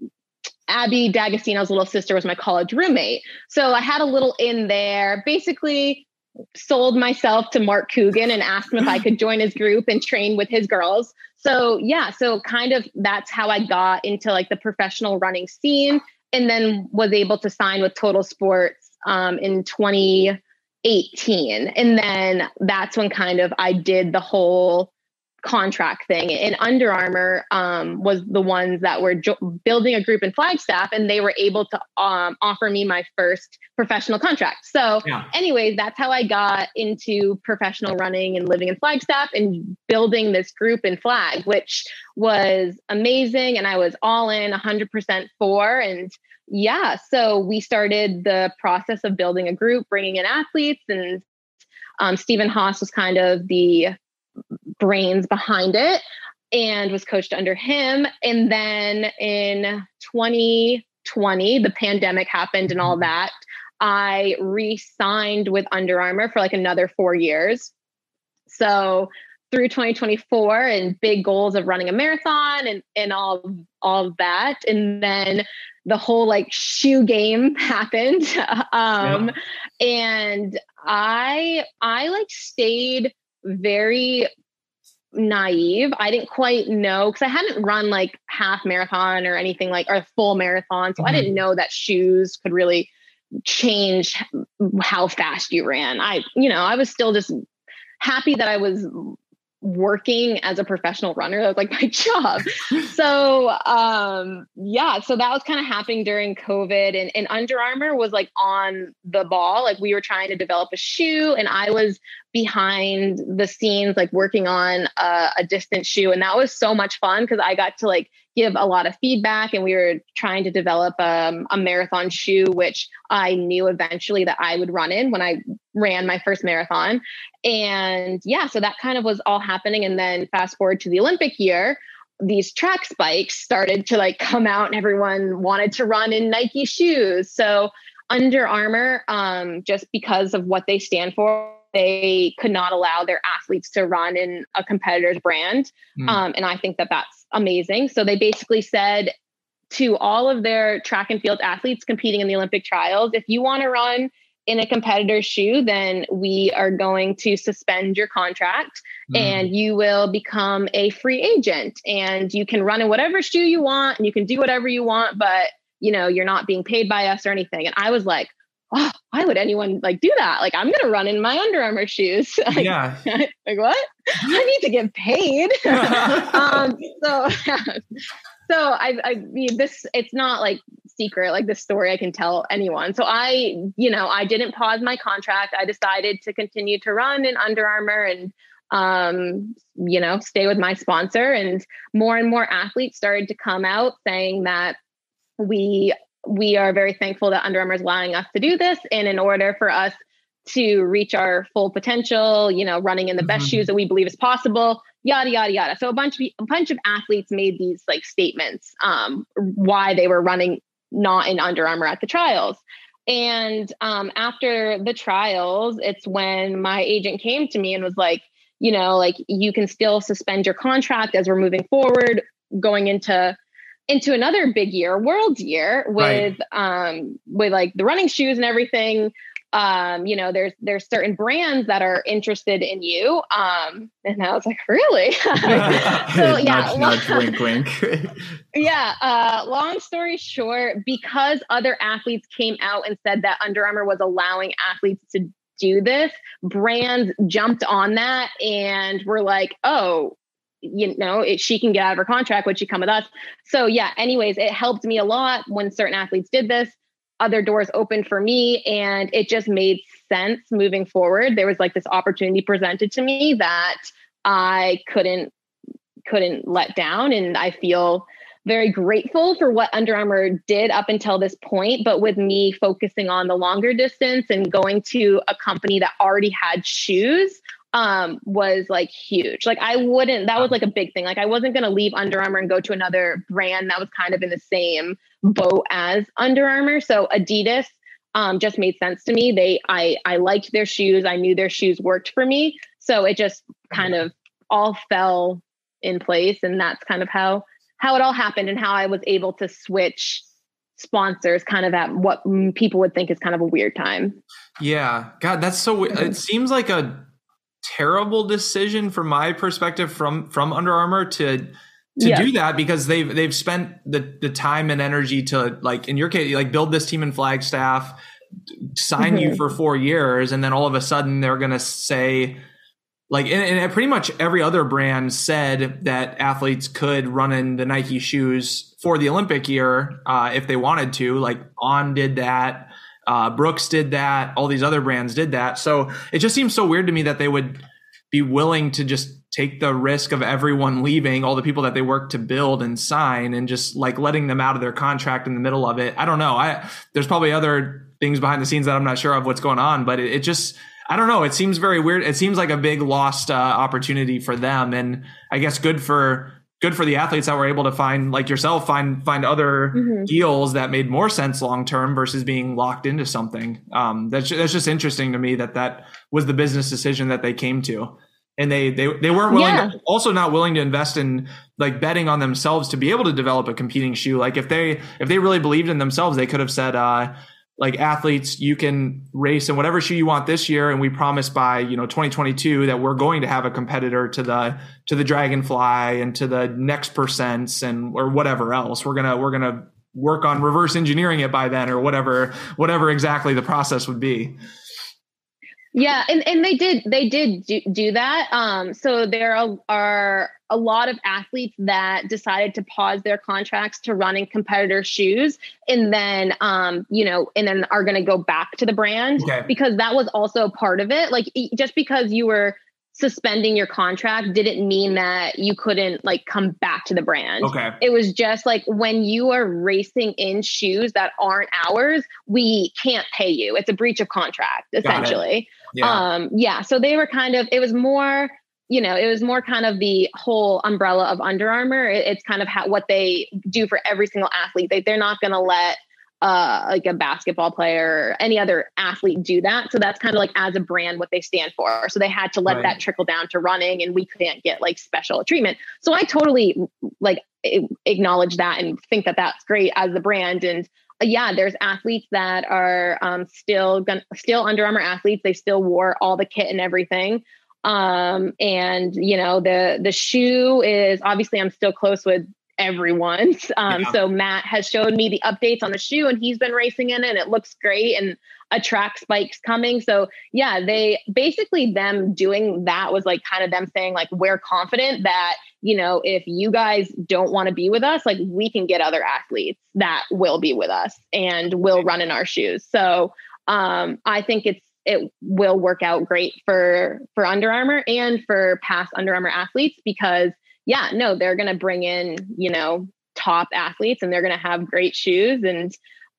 Abby D'Agostino's little sister was my college roommate. So I had a little in there. Basically, sold myself to Mark Coogan and asked him if I could join his group and train with his girls. So yeah, so kind of that's how I got into like the professional running scene and then was able to sign with Total Sports um, in 2018. And then that's when kind of I did the whole contract thing. And Under Armour um, was the ones that were jo- building a group in Flagstaff, and they were able to um, offer me my first professional contract. So, yeah. anyways, that's how I got into professional running and living in Flagstaff and building this group in Flag, which was amazing. And I was all in 100% for. And yeah, so we started the process of building a group, bringing in athletes, and um, Stephen Haas was kind of the brains behind it and was coached under him. And then in 2020, the pandemic happened and all mm-hmm. that. I re signed with Under Armour for like another four years. So through 2024 and big goals of running a marathon and, and all, all of that. And then the whole like shoe game happened. um, yeah. and I, I like stayed very naive. I didn't quite know because I hadn't run like half marathon or anything like or full marathon. So mm-hmm. I didn't mm-hmm. know that shoes could really change how fast you ran. I, you know, I was still just happy that I was working as a professional runner. That was like my job. so um yeah, so that was kind of happening during COVID and, and Under Armour was like on the ball. Like we were trying to develop a shoe and I was behind the scenes like working on a, a distant shoe. And that was so much fun because I got to like give a lot of feedback and we were trying to develop um, a marathon shoe which i knew eventually that i would run in when i ran my first marathon and yeah, so that kind of was all happening. And then fast forward to the Olympic year, these track spikes started to like come out and everyone wanted to run in Nike shoes. So Under Armour, um, just because of what they stand for, they could not allow their athletes to run in a competitor's brand. Mm. Um, and I think that that's amazing. So they basically said to all of their track and field athletes competing in the Olympic trials, if you want to run in a competitor's shoe, then we are going to suspend your contract mm. and you will become a free agent and you can run in whatever shoe you want and you can do whatever you want, but you know, you're not being paid by us or anything. And I was like, oh, why would anyone like do that? Like, I'm going to run in my Under Armour shoes. like, yeah. like, what? I need to get paid. um, so, so I, I mean, this, it's not like secret, like this story I can tell anyone. So I, you know, I didn't pause my contract. I decided to continue to run in Under Armour and, um, you know, stay with my sponsor. And more and more athletes started to come out saying that we we are very thankful that Under Armour is allowing us to do this. And in order for us to reach our full potential, you know, running in the best mm-hmm. shoes that we believe is possible, yada yada yada. So a bunch of a bunch of athletes made these like statements um, why they were running not in Under Armour at the trials. And um, after the trials, it's when my agent came to me and was like, you know, like you can still suspend your contract as we're moving forward, going into into another big year, world year with right. um with like the running shoes and everything um, you know, there's there's certain brands that are interested in you. Um, and I was like, really? so yeah, nudge, nudge, wink, wink. yeah. Uh, long story short, because other athletes came out and said that Under Armour was allowing athletes to do this, brands jumped on that and were like, oh, you know, it, she can get out of her contract. Would she come with us? So yeah. Anyways, it helped me a lot when certain athletes did this other doors opened for me and it just made sense moving forward there was like this opportunity presented to me that i couldn't couldn't let down and i feel very grateful for what Under Armour did up until this point. But with me focusing on the longer distance and going to a company that already had shoes um, was like huge. Like I wouldn't, that was like a big thing. Like I wasn't going to leave Under Armour and go to another brand that was kind of in the same boat as Under Armour. So Adidas um, just made sense to me. They, I, I liked their shoes. I knew their shoes worked for me. So it just kind of all fell in place. And that's kind of how, how it all happened and how I was able to switch sponsors kind of at what people would think is kind of a weird time. Yeah. God, that's so, it seems like a terrible decision from my perspective from, from Under Armour to, to yes. do that because they've they've spent the the time and energy to like in your case like build this team in Flagstaff, sign mm-hmm. you for four years, and then all of a sudden they're gonna say like and, and, pretty much every other brand said that athletes could run in the Nike shoes for the Olympic year uh, if they wanted to. Like On did that. Uh, Brooks did that. All these other brands did that. So it just seems so weird to me that they would be willing to just take the risk of everyone leaving, all the people that they work to build and sign, and just like letting them out of their contract in the middle of it. I don't know. I there's probably other things behind the scenes that I'm not sure of what's going on, but it, it just I don't know. It seems very weird. It seems like a big lost uh, opportunity for them, and I guess good for good for the athletes that were able to find like yourself find find other mm-hmm. deals that made more sense long term versus being locked into something. Um, that's that's just interesting to me that that was the business decision that they came to and they they they weren't willing yeah. to, also not willing to invest in like betting on themselves to be able to develop a competing shoe like if they if they really believed in themselves they could have said uh like athletes you can race in whatever shoe you want this year and we promise by you know 2022 that we're going to have a competitor to the to the dragonfly and to the next percents and or whatever else. We're gonna we're gonna work on reverse engineering it by then or whatever whatever exactly the process would be Yeah, and, and they did they did do, do that. Um, so there are, are a lot of athletes that decided to pause their contracts to run in competitor shoes, and then um, you know, and then are going to go back to the brand Okay. because that was also part of it. Like just because you were suspending your contract didn't mean that you couldn't like come back to the brand. Okay. It was just like when you are racing in shoes that aren't ours, we can't pay you. It's a breach of contract, essentially. Yeah. Um, yeah. So they were kind of, it was more, you know, it was more kind of the whole umbrella of Under Armour. It- it's kind of how, what they do for every single athlete. They, they're not going to let uh, like a basketball player or any other athlete do that. So that's kind of like as a brand what they stand for. So they had to let Right. that trickle down to running, and we can't get like special treatment. So I totally like acknowledge that and think that that's great as the brand. And yeah, there's athletes that are um, still gon- still Under Armour athletes. They still wore all the kit and everything. Um, and you know the the shoe is obviously I'm still close with everyone. Um, Yeah. So Matt has showed me the updates on the shoe, and he's been racing in it. And it looks great, and a track spike's coming. So yeah, they basically them doing that was like kind of them saying like we're confident that you know if you guys don't want to be with us, like we can get other athletes that will be with us and will run in our shoes. So um, I think it's it will work out great for for Under Armour and for past Under Armour athletes because yeah, no, they're going to bring in, you know, top athletes and they're going to have great shoes and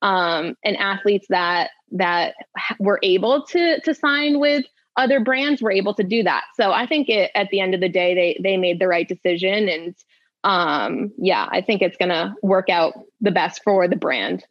um and athletes that that ha- were able to to sign with other brands were able to do that. So I think it, at the end of the day they they made the right decision and um yeah, I think it's going to work out the best for the brand.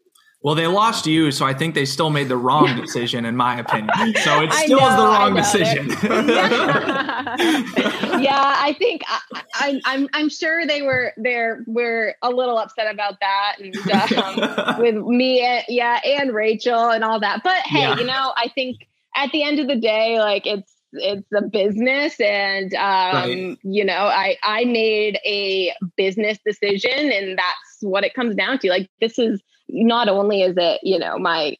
Well, they lost you, so I think they still made the wrong decision, in my opinion. So it still is the wrong decision. yeah, yeah I think I, I, I'm I'm sure they were there were a little upset about that, and um, with me, and, yeah, and Rachel and all that. But hey, Yeah. you know, I think at the end of the day, like it's it's a business, and um, Right. you know, I I made a business decision, and that's what it comes down to. Like this is not only is it you know my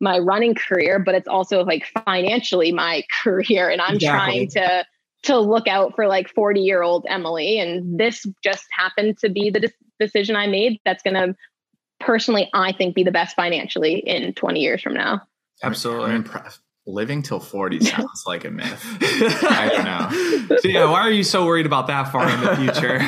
my running career, but it's also like financially my career, and I'm Exactly. trying to to look out for like 40 year old Emily. And this just happened to be the de- decision I made that's going to personally, I think, be the best financially in 20 years from now. Absolutely. I'm impressed. Living till 40 sounds like a myth. I don't know. So yeah, why are you so worried about that far in the future?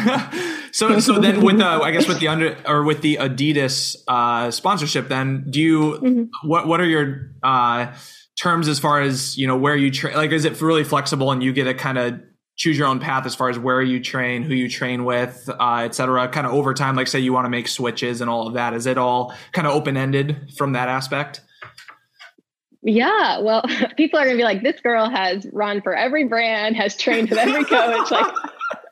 so so then with the I guess with the under or with the Adidas uh, sponsorship, then do you Mhm. what what are your uh, terms as far as you know where you train? Like, is it really flexible and you get to kind of choose your own path as far as where you train, who you train with, uh, et cetera? Kind of over time, like say you want to make switches and all of that. Is it all kind of open ended from that aspect? Yeah, well, people are going to be like, this girl has run for every brand, has trained with every coach. Like,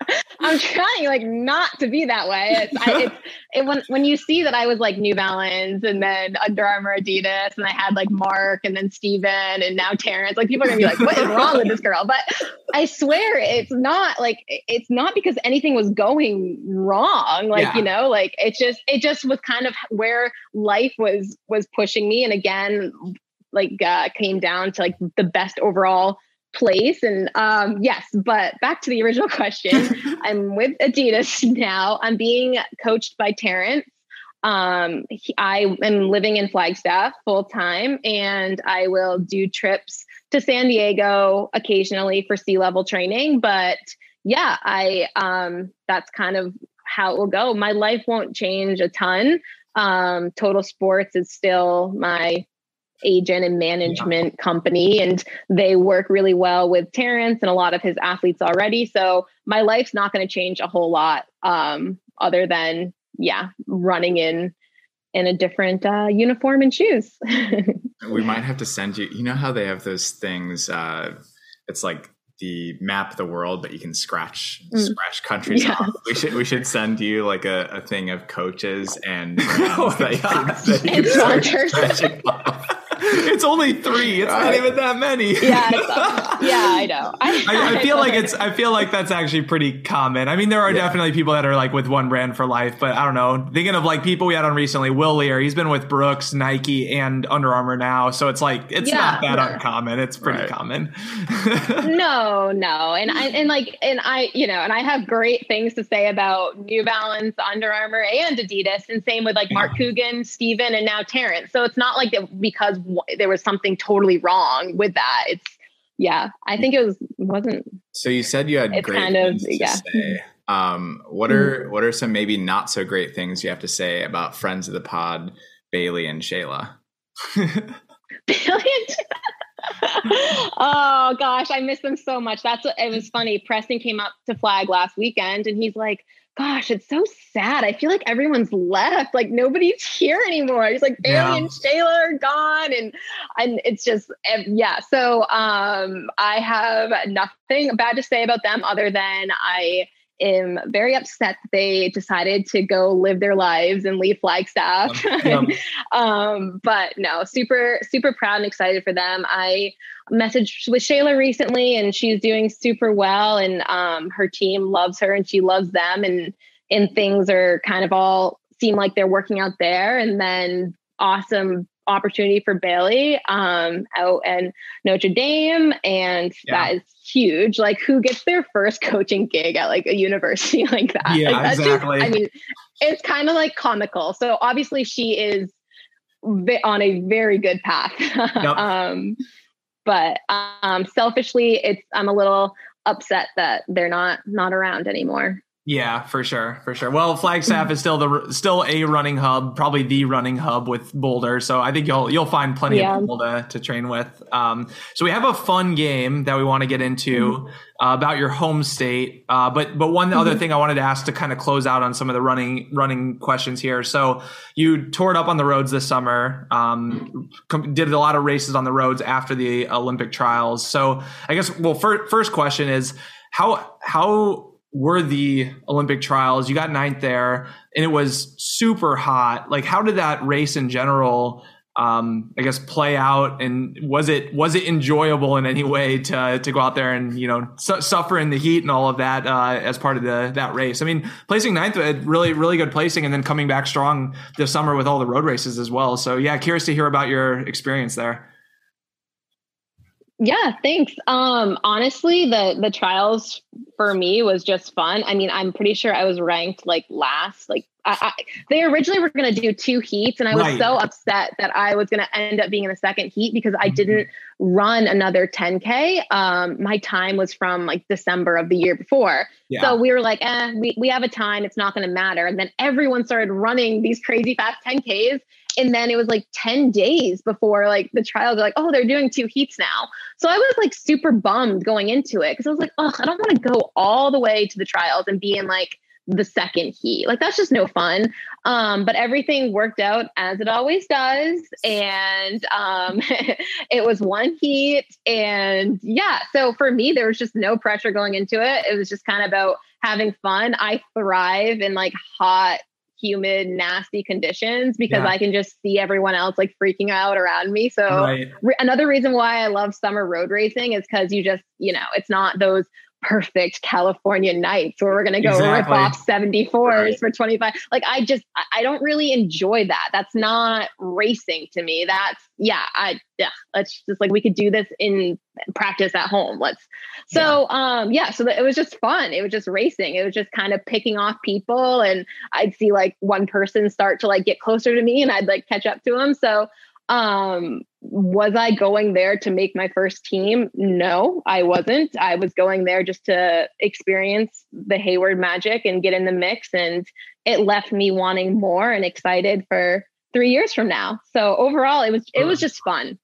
I'm trying like not to be that way. It's, I, it's it, when when you see that I was like New Balance and then Under Armour, Adidas, and I had like Mark and then Stephen and now Terrence. Like people are gonna be like, what is wrong with this girl? But I swear it's not like it's not because anything was going wrong. Like Yeah. you know, like it just it just was kind of where life was was pushing me. And again, like uh, came down to like the best overall place. And um yes but back to the original question. I'm with adidas now. I'm being coached by terrence. Um he, i am living in flagstaff full time and i will do trips to san diego occasionally for sea level training. But yeah i um that's kind of how it will go. My life won't change a ton. Um total sports is still my agent and management company and they work really well with Terrence and a lot of his athletes already. So my life's not going to change a whole lot um, other than yeah, running in in a different uh, uniform and shoes. We might have to send you. You know how they have those things? Uh, it's like the map of the world, but you can scratch Mm. scratch countries Yeah. off. We should we should send you like a, a thing of coaches and Oh that you that you And can start sponsors. scratching off. it's only three. It's not even that many. Yeah, yeah, I know. I, I, feel like it's. I feel like that's actually pretty common. I mean, there are yeah. definitely people that are like with one brand for life, but I don't know. Thinking of like people we had on recently, Will Leer. He's been with Brooks, Nike, and Under Armour now, so it's like it's yeah, not that yeah. uncommon. It's pretty right. common. no, no, and I and like and I, you know, and I have great things to say about New Balance, Under Armour, and Adidas, and same with like Mark Coogan, Stephen, and now Terrence. So it's not like that because there was something totally wrong with that. It's yeah, I think it was wasn't. So you said you had great kind of yeah. Say. Um, what are mm. what are some maybe not so great things you have to say about friends of the pod, Bailey and Shayla? Bailey oh gosh, I miss them so much. That's what it was funny. Preston came up to flag last weekend and he's like, gosh, it's so sad. I feel like everyone's left. Like nobody's here anymore. He's like, Bailey yeah. and Shayla are gone. And and it's just yeah. So um I have nothing bad to say about them other than I am very upset that they decided to go live their lives and leave Flagstaff. Um, um, but no, super, super proud and excited for them. I messaged with Shayla recently and she's doing super well and um, her team loves her and she loves them and and things are kind of all seem like they're working out there and then awesome opportunity for Bailey um, out and Notre Dame, and yeah. that is huge. Like, who gets their first coaching gig at like a university like that? Yeah, like, exactly. Just, I mean, it's kind of like comical. So obviously, she is on a very good path. Yep. um, but um, selfishly, it's I'm a little upset that they're not not around anymore. Yeah, for sure, for sure. Well, Flagstaff is still the still a running hub, probably the running hub with Boulder. So I think you'll you'll find plenty yeah. of people to to train with. Um, so we have a fun game that we want to get into mm-hmm. uh, about your home state. Uh, but but one mm-hmm. other thing I wanted to ask to kind of close out on some of the running running questions here. So you tore it up on the roads this summer. Um, com- did a lot of races on the roads after the Olympic trials. So I guess well, fir- first question is how how were the Olympic trials. You got ninth there, and it was super hot. Like, how did that race in general, um, I guess, play out? And was it was it enjoyable in any way to to go out there and you know su- suffer in the heat and all of that uh, as part of the that race? I mean, placing ninth, really really good placing, and then coming back strong this summer with all the road races as well. So yeah, curious to hear about your experience there. Yeah, thanks. Um, honestly, the the trials for me was just fun. I mean, I'm pretty sure I was ranked like last. Like, I, I, they originally were going to do two heats, and I was right. so upset that I was going to end up being in the second heat because I mm-hmm. didn't run another 10k. Um, my time was from like December of the year before, yeah. so we were like, eh, we we have a time. It's not going to matter. And then everyone started running these crazy fast 10ks and then it was like 10 days before like the trials like oh they're doing two heats now. So i was like super bummed going into it because i was like oh i don't want to go all the way to the trials and be in like the second heat. Like that's just no fun. Um but everything worked out as it always does and um it was one heat and yeah. So for me there was just no pressure going into it. It was just kind of about having fun. I thrive in like hot humid, nasty conditions because yeah. I can just see everyone else like freaking out around me. So right. re- another reason why I love summer road racing is because you just, you know, it's not those perfect California nights where we're going to go exactly. rip off 74s right. for 25. Like I just, I don't really enjoy that. That's not racing to me. That's yeah, I, yeah, let's just like, we could do this in practice at home. Let's, so, yeah. um, yeah, so it was just fun. It was just racing. It was just kind of picking off people and I'd see like one person start to like get closer to me and I'd like catch up to them. So, um, was I going there to make my first team? No, I wasn't. I was going there just to experience the Hayward magic and get in the mix. And it left me wanting more and excited for three years from now. So overall, it was it was just fun.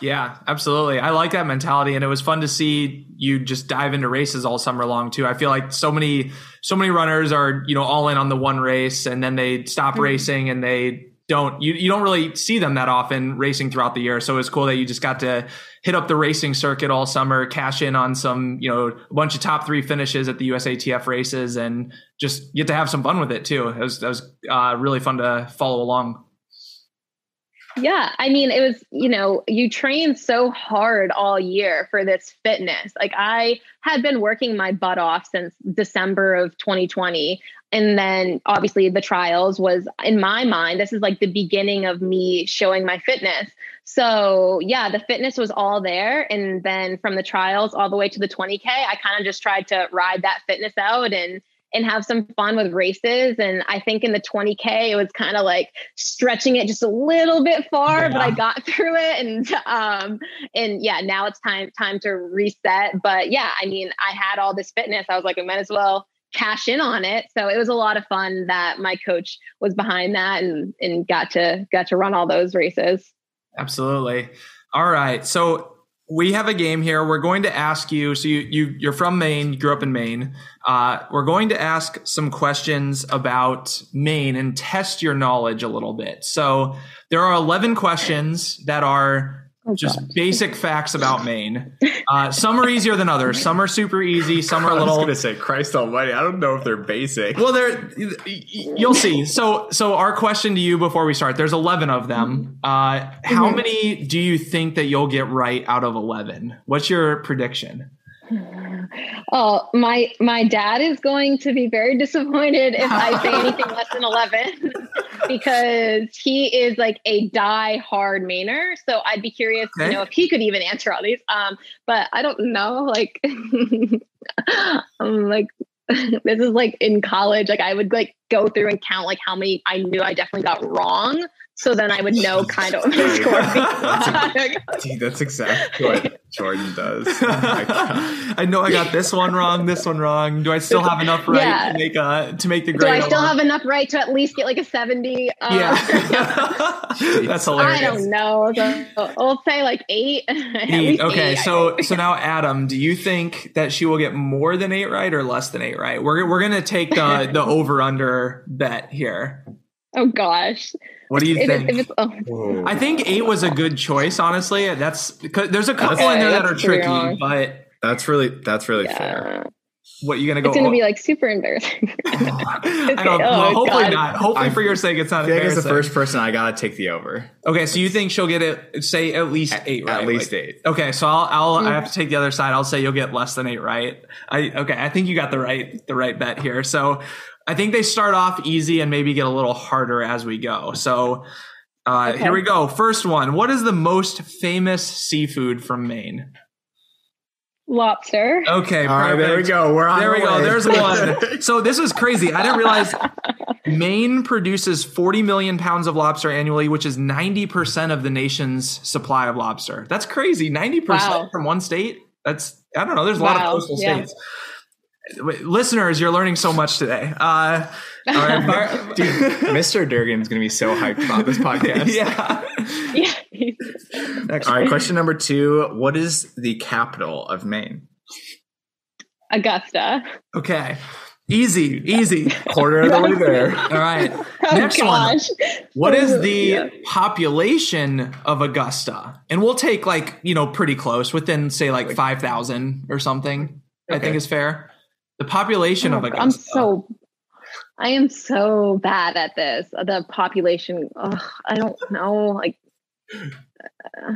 Yeah, absolutely. I like that mentality, and it was fun to see you just dive into races all summer long too. I feel like so many so many runners are you know all in on the one race, and then they stop mm-hmm. racing and they don't you, you don't really see them that often racing throughout the year. So it's cool that you just got to hit up the racing circuit all summer, cash in on some, you know, a bunch of top three finishes at the USATF races and just get to have some fun with it too. It was, that was uh, really fun to follow along. Yeah, I mean, it was, you know, you train so hard all year for this fitness. Like, I had been working my butt off since December of 2020. And then obviously the trials was, in my mind, this is like the beginning of me showing my fitness. So, yeah, the fitness was all there. And then from the trials all the way to the 20K, I kind of just tried to ride that fitness out and and have some fun with races. And I think in the 20K, it was kind of like stretching it just a little bit far, yeah. but I got through it. And um, and yeah, now it's time time to reset. But yeah, I mean, I had all this fitness. I was like, I might as well cash in on it. So it was a lot of fun that my coach was behind that and and got to got to run all those races. Absolutely. All right. So we have a game here. We're going to ask you. So you, you you're from Maine. You grew up in Maine. Uh, we're going to ask some questions about Maine and test your knowledge a little bit. So there are 11 questions that are Oh, just God. basic facts about Maine. Uh, some are easier than others. Some are super easy. Some are a little. I was going to say, Christ Almighty, I don't know if they're basic. Well, they're. You'll see. So, so our question to you before we start. There's 11 of them. Uh, how mm-hmm. many do you think that you'll get right out of 11? What's your prediction? Oh, my my dad is going to be very disappointed if I say anything less than 11 because he is like a die hard Mainer. So I'd be curious, okay. you know, if he could even answer all these. Um, but I don't know, like I'm like this is like in college, like I would like go through and count like how many I knew I definitely got wrong so then I would know kind of what my score. that's, dude, that's exactly what Jordan does. Oh I know I got this one wrong, this one wrong. Do I still have enough right yeah. to make a to make the grade? Do I still have enough right to at least get like a seventy? Uh, yeah, that's hilarious. I don't know. So we'll say like eight. eight. Okay, eight, so so now Adam, do you think that she will get more than eight right or less than eight right? We're we're gonna take the the over under bet here. Oh gosh. What do you if think? It, oh. I think eight was a good choice. Honestly, that's because there's a couple okay, in there that are tricky, wrong. but that's really that's really yeah. fair. What you gonna go? It's gonna be like super embarrassing. okay. I don't. Oh, well, hopefully God. not. Hopefully I, for your sake, it's not. I think the first person I gotta take the over. Okay, so you think she'll get it? Say at least at, eight, right? At least like, eight. Okay, so I'll, I'll mm. I have to take the other side. I'll say you'll get less than eight, right? I okay. I think you got the right the right bet here. So I think they start off easy and maybe get a little harder as we go. So uh, okay. here we go. First one. What is the most famous seafood from Maine? Lobster. Okay, All right, there we go. We're on. There we go. There's one. so this is crazy. I didn't realize Maine produces 40 million pounds of lobster annually, which is 90% of the nation's supply of lobster. That's crazy. 90% wow. from one state. That's I don't know. There's a wow. lot of coastal yeah. states listeners, you're learning so much today. Uh, Dude, Mr. Durgin's going to be so hyped about this podcast. yeah. yeah. All right, question number two. What is the capital of Maine? Augusta. Okay. Easy, easy. Quarter of the way there. All right. Oh, Next gosh. one. What is the yeah. population of Augusta? And we'll take like, you know, pretty close within say like 5,000 or something. Okay. I think is fair. The population oh, of Augusta. I'm so I am so bad at this. The population. Ugh, I don't know. Like uh,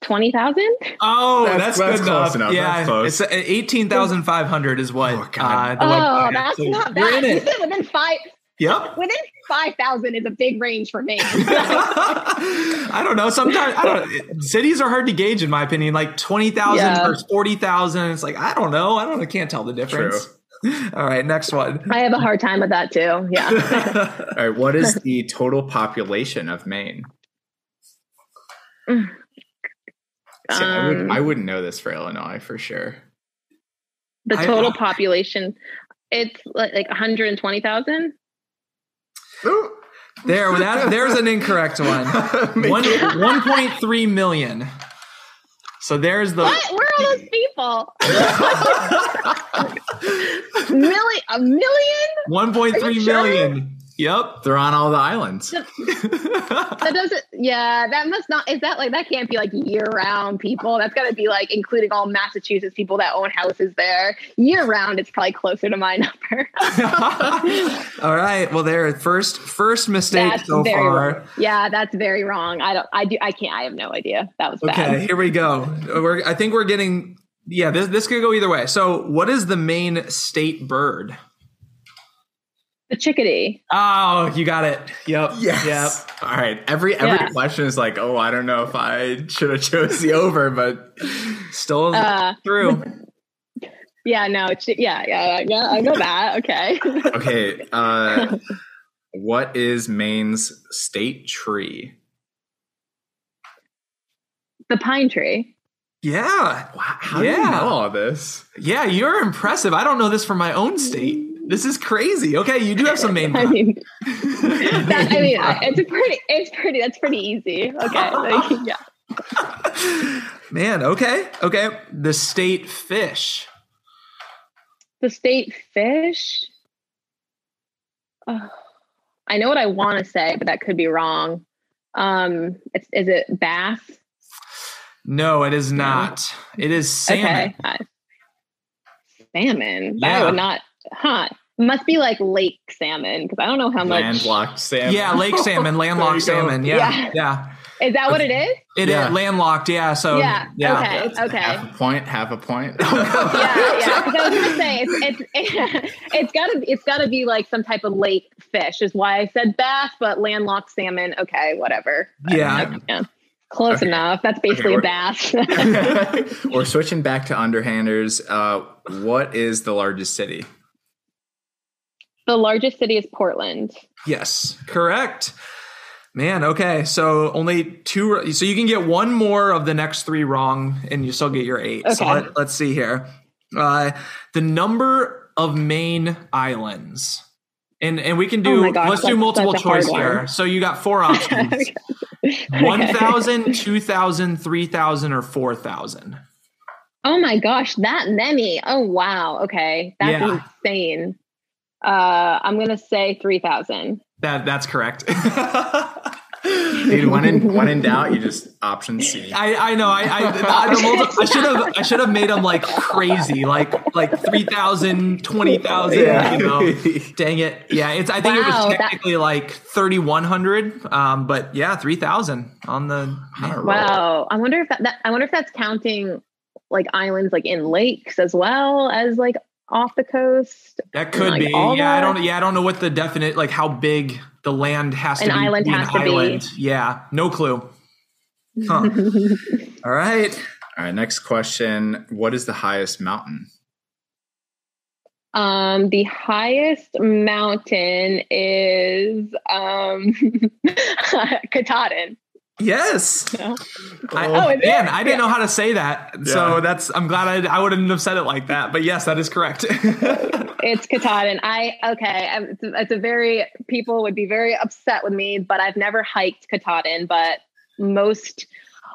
twenty thousand. Oh, that's, that's, that's good enough. enough. Yeah, it's uh, eighteen thousand five hundred is what. Oh, uh, oh that's so not bad. You're in it. within five. Yep. Within five thousand is a big range for me. I don't know. Sometimes I don't. Cities are hard to gauge, in my opinion. Like twenty thousand yeah. versus forty thousand. It's like I don't know. I don't. I can't tell the difference. True. All right, next one. I have a hard time with that too. Yeah. All right. What is the total population of Maine? Um, See, I, would, I wouldn't know this for Illinois for sure. The total I, population, it's like, like 120,000. There, that, there's an incorrect one. one 1.3 million. So there's the. What? Where are those people? million? A million? 1.3 million. Sure? Yep. They're on all the islands. That doesn't. Yeah, that must not. Is that like that can't be like year round people? That's got to be like including all Massachusetts people that own houses there. Year round, it's probably closer to my number. all right. Well, there first first mistake That's so far. wrong. Yeah, that's very wrong. I don't. I do. I can't. I have no idea. That was bad. Okay, bad. here we go. We're, I think we're getting. Yeah, this this could go either way. So, what is the Maine state bird? The chickadee. Oh, you got it. Yep. Yes. Yep. All right. Every every Yeah. question is like, oh, I don't know if I should have chose the over, but Still Uh, through. yeah. No. It's, yeah. Yeah. Yeah. I know that. Okay. okay. Uh, what is Maine's state tree? the pine tree. Yeah. Wow, how do you Yeah. know all this? Yeah, you're impressive. I don't know this from my own state. This is crazy. Okay, you do have some main. I mean, that, I mean, it's pretty. It's pretty. That's pretty easy. Okay. Like, yeah. Man, okay. Okay. The state fish. The state fish. Oh, I know what I want to say, but that could be wrong. Um, it's, is it bass? No, it is not. It is salmon. Okay. Uh, salmon. That Yeah. would not. Huh. Must be like lake salmon because I don't know how much. Landlocked salmon. Yeah, lake salmon, landlocked There you go. salmon. Yeah, yeah. Yeah. Is that what it is? It is Yeah. landlocked. Yeah. So yeah. yeah. Okay. That's Okay. Half a point. Half a point. yeah, yeah. 'cause I was gonna say it's it's it's gotta it's gotta be like some type of lake fish is why I said bass, but landlocked salmon. Okay, whatever. Yeah. Yeah, close Okay. enough. That's basically Okay, a bass. We're switching back to underhanders. Uh, what is the largest city? The largest city is Portland. Yes, correct. Man, okay. So only two. So you can get one more of the next three wrong, and you still get your eight. So Okay. let, us see here. Uh, the number of main islands, and and we can do. Oh gosh, let's do multiple choice one. here. So you got four options: Okay. 1,000, 2,000, 3,000, or four thousand. Oh my gosh, that many. Oh wow. Okay. That's Yeah. insane. Uh I'm gonna say three thousand. That that's correct. Dude, when in when in doubt, you just option C. I, I know I I, I, I should have I should have made them like crazy like like 3,000 20,000 Yeah. you know dang it yeah it's I think it Wow, was that- technically like 3100 um but yeah 3,000 on the Wow. I wonder if that, that I wonder if that's counting like islands like in lakes as well as like off the coast. that could Like, be all yeah I don't yeah I don't know what the definite like how big the land has to An be island be an has to be. yeah no clue huh. all right All right, next question. What is the highest mountain? Um, the highest mountain is um Katahdin. Yes No. I, Oh, is it? I didn't know how to say that. So that's I'm glad I, I wouldn't have said it like that. But yes, that is correct. It's Katahdin. I okay. I'm- It's, it's a very people would be very upset with me, but I've never hiked Katahdin. But most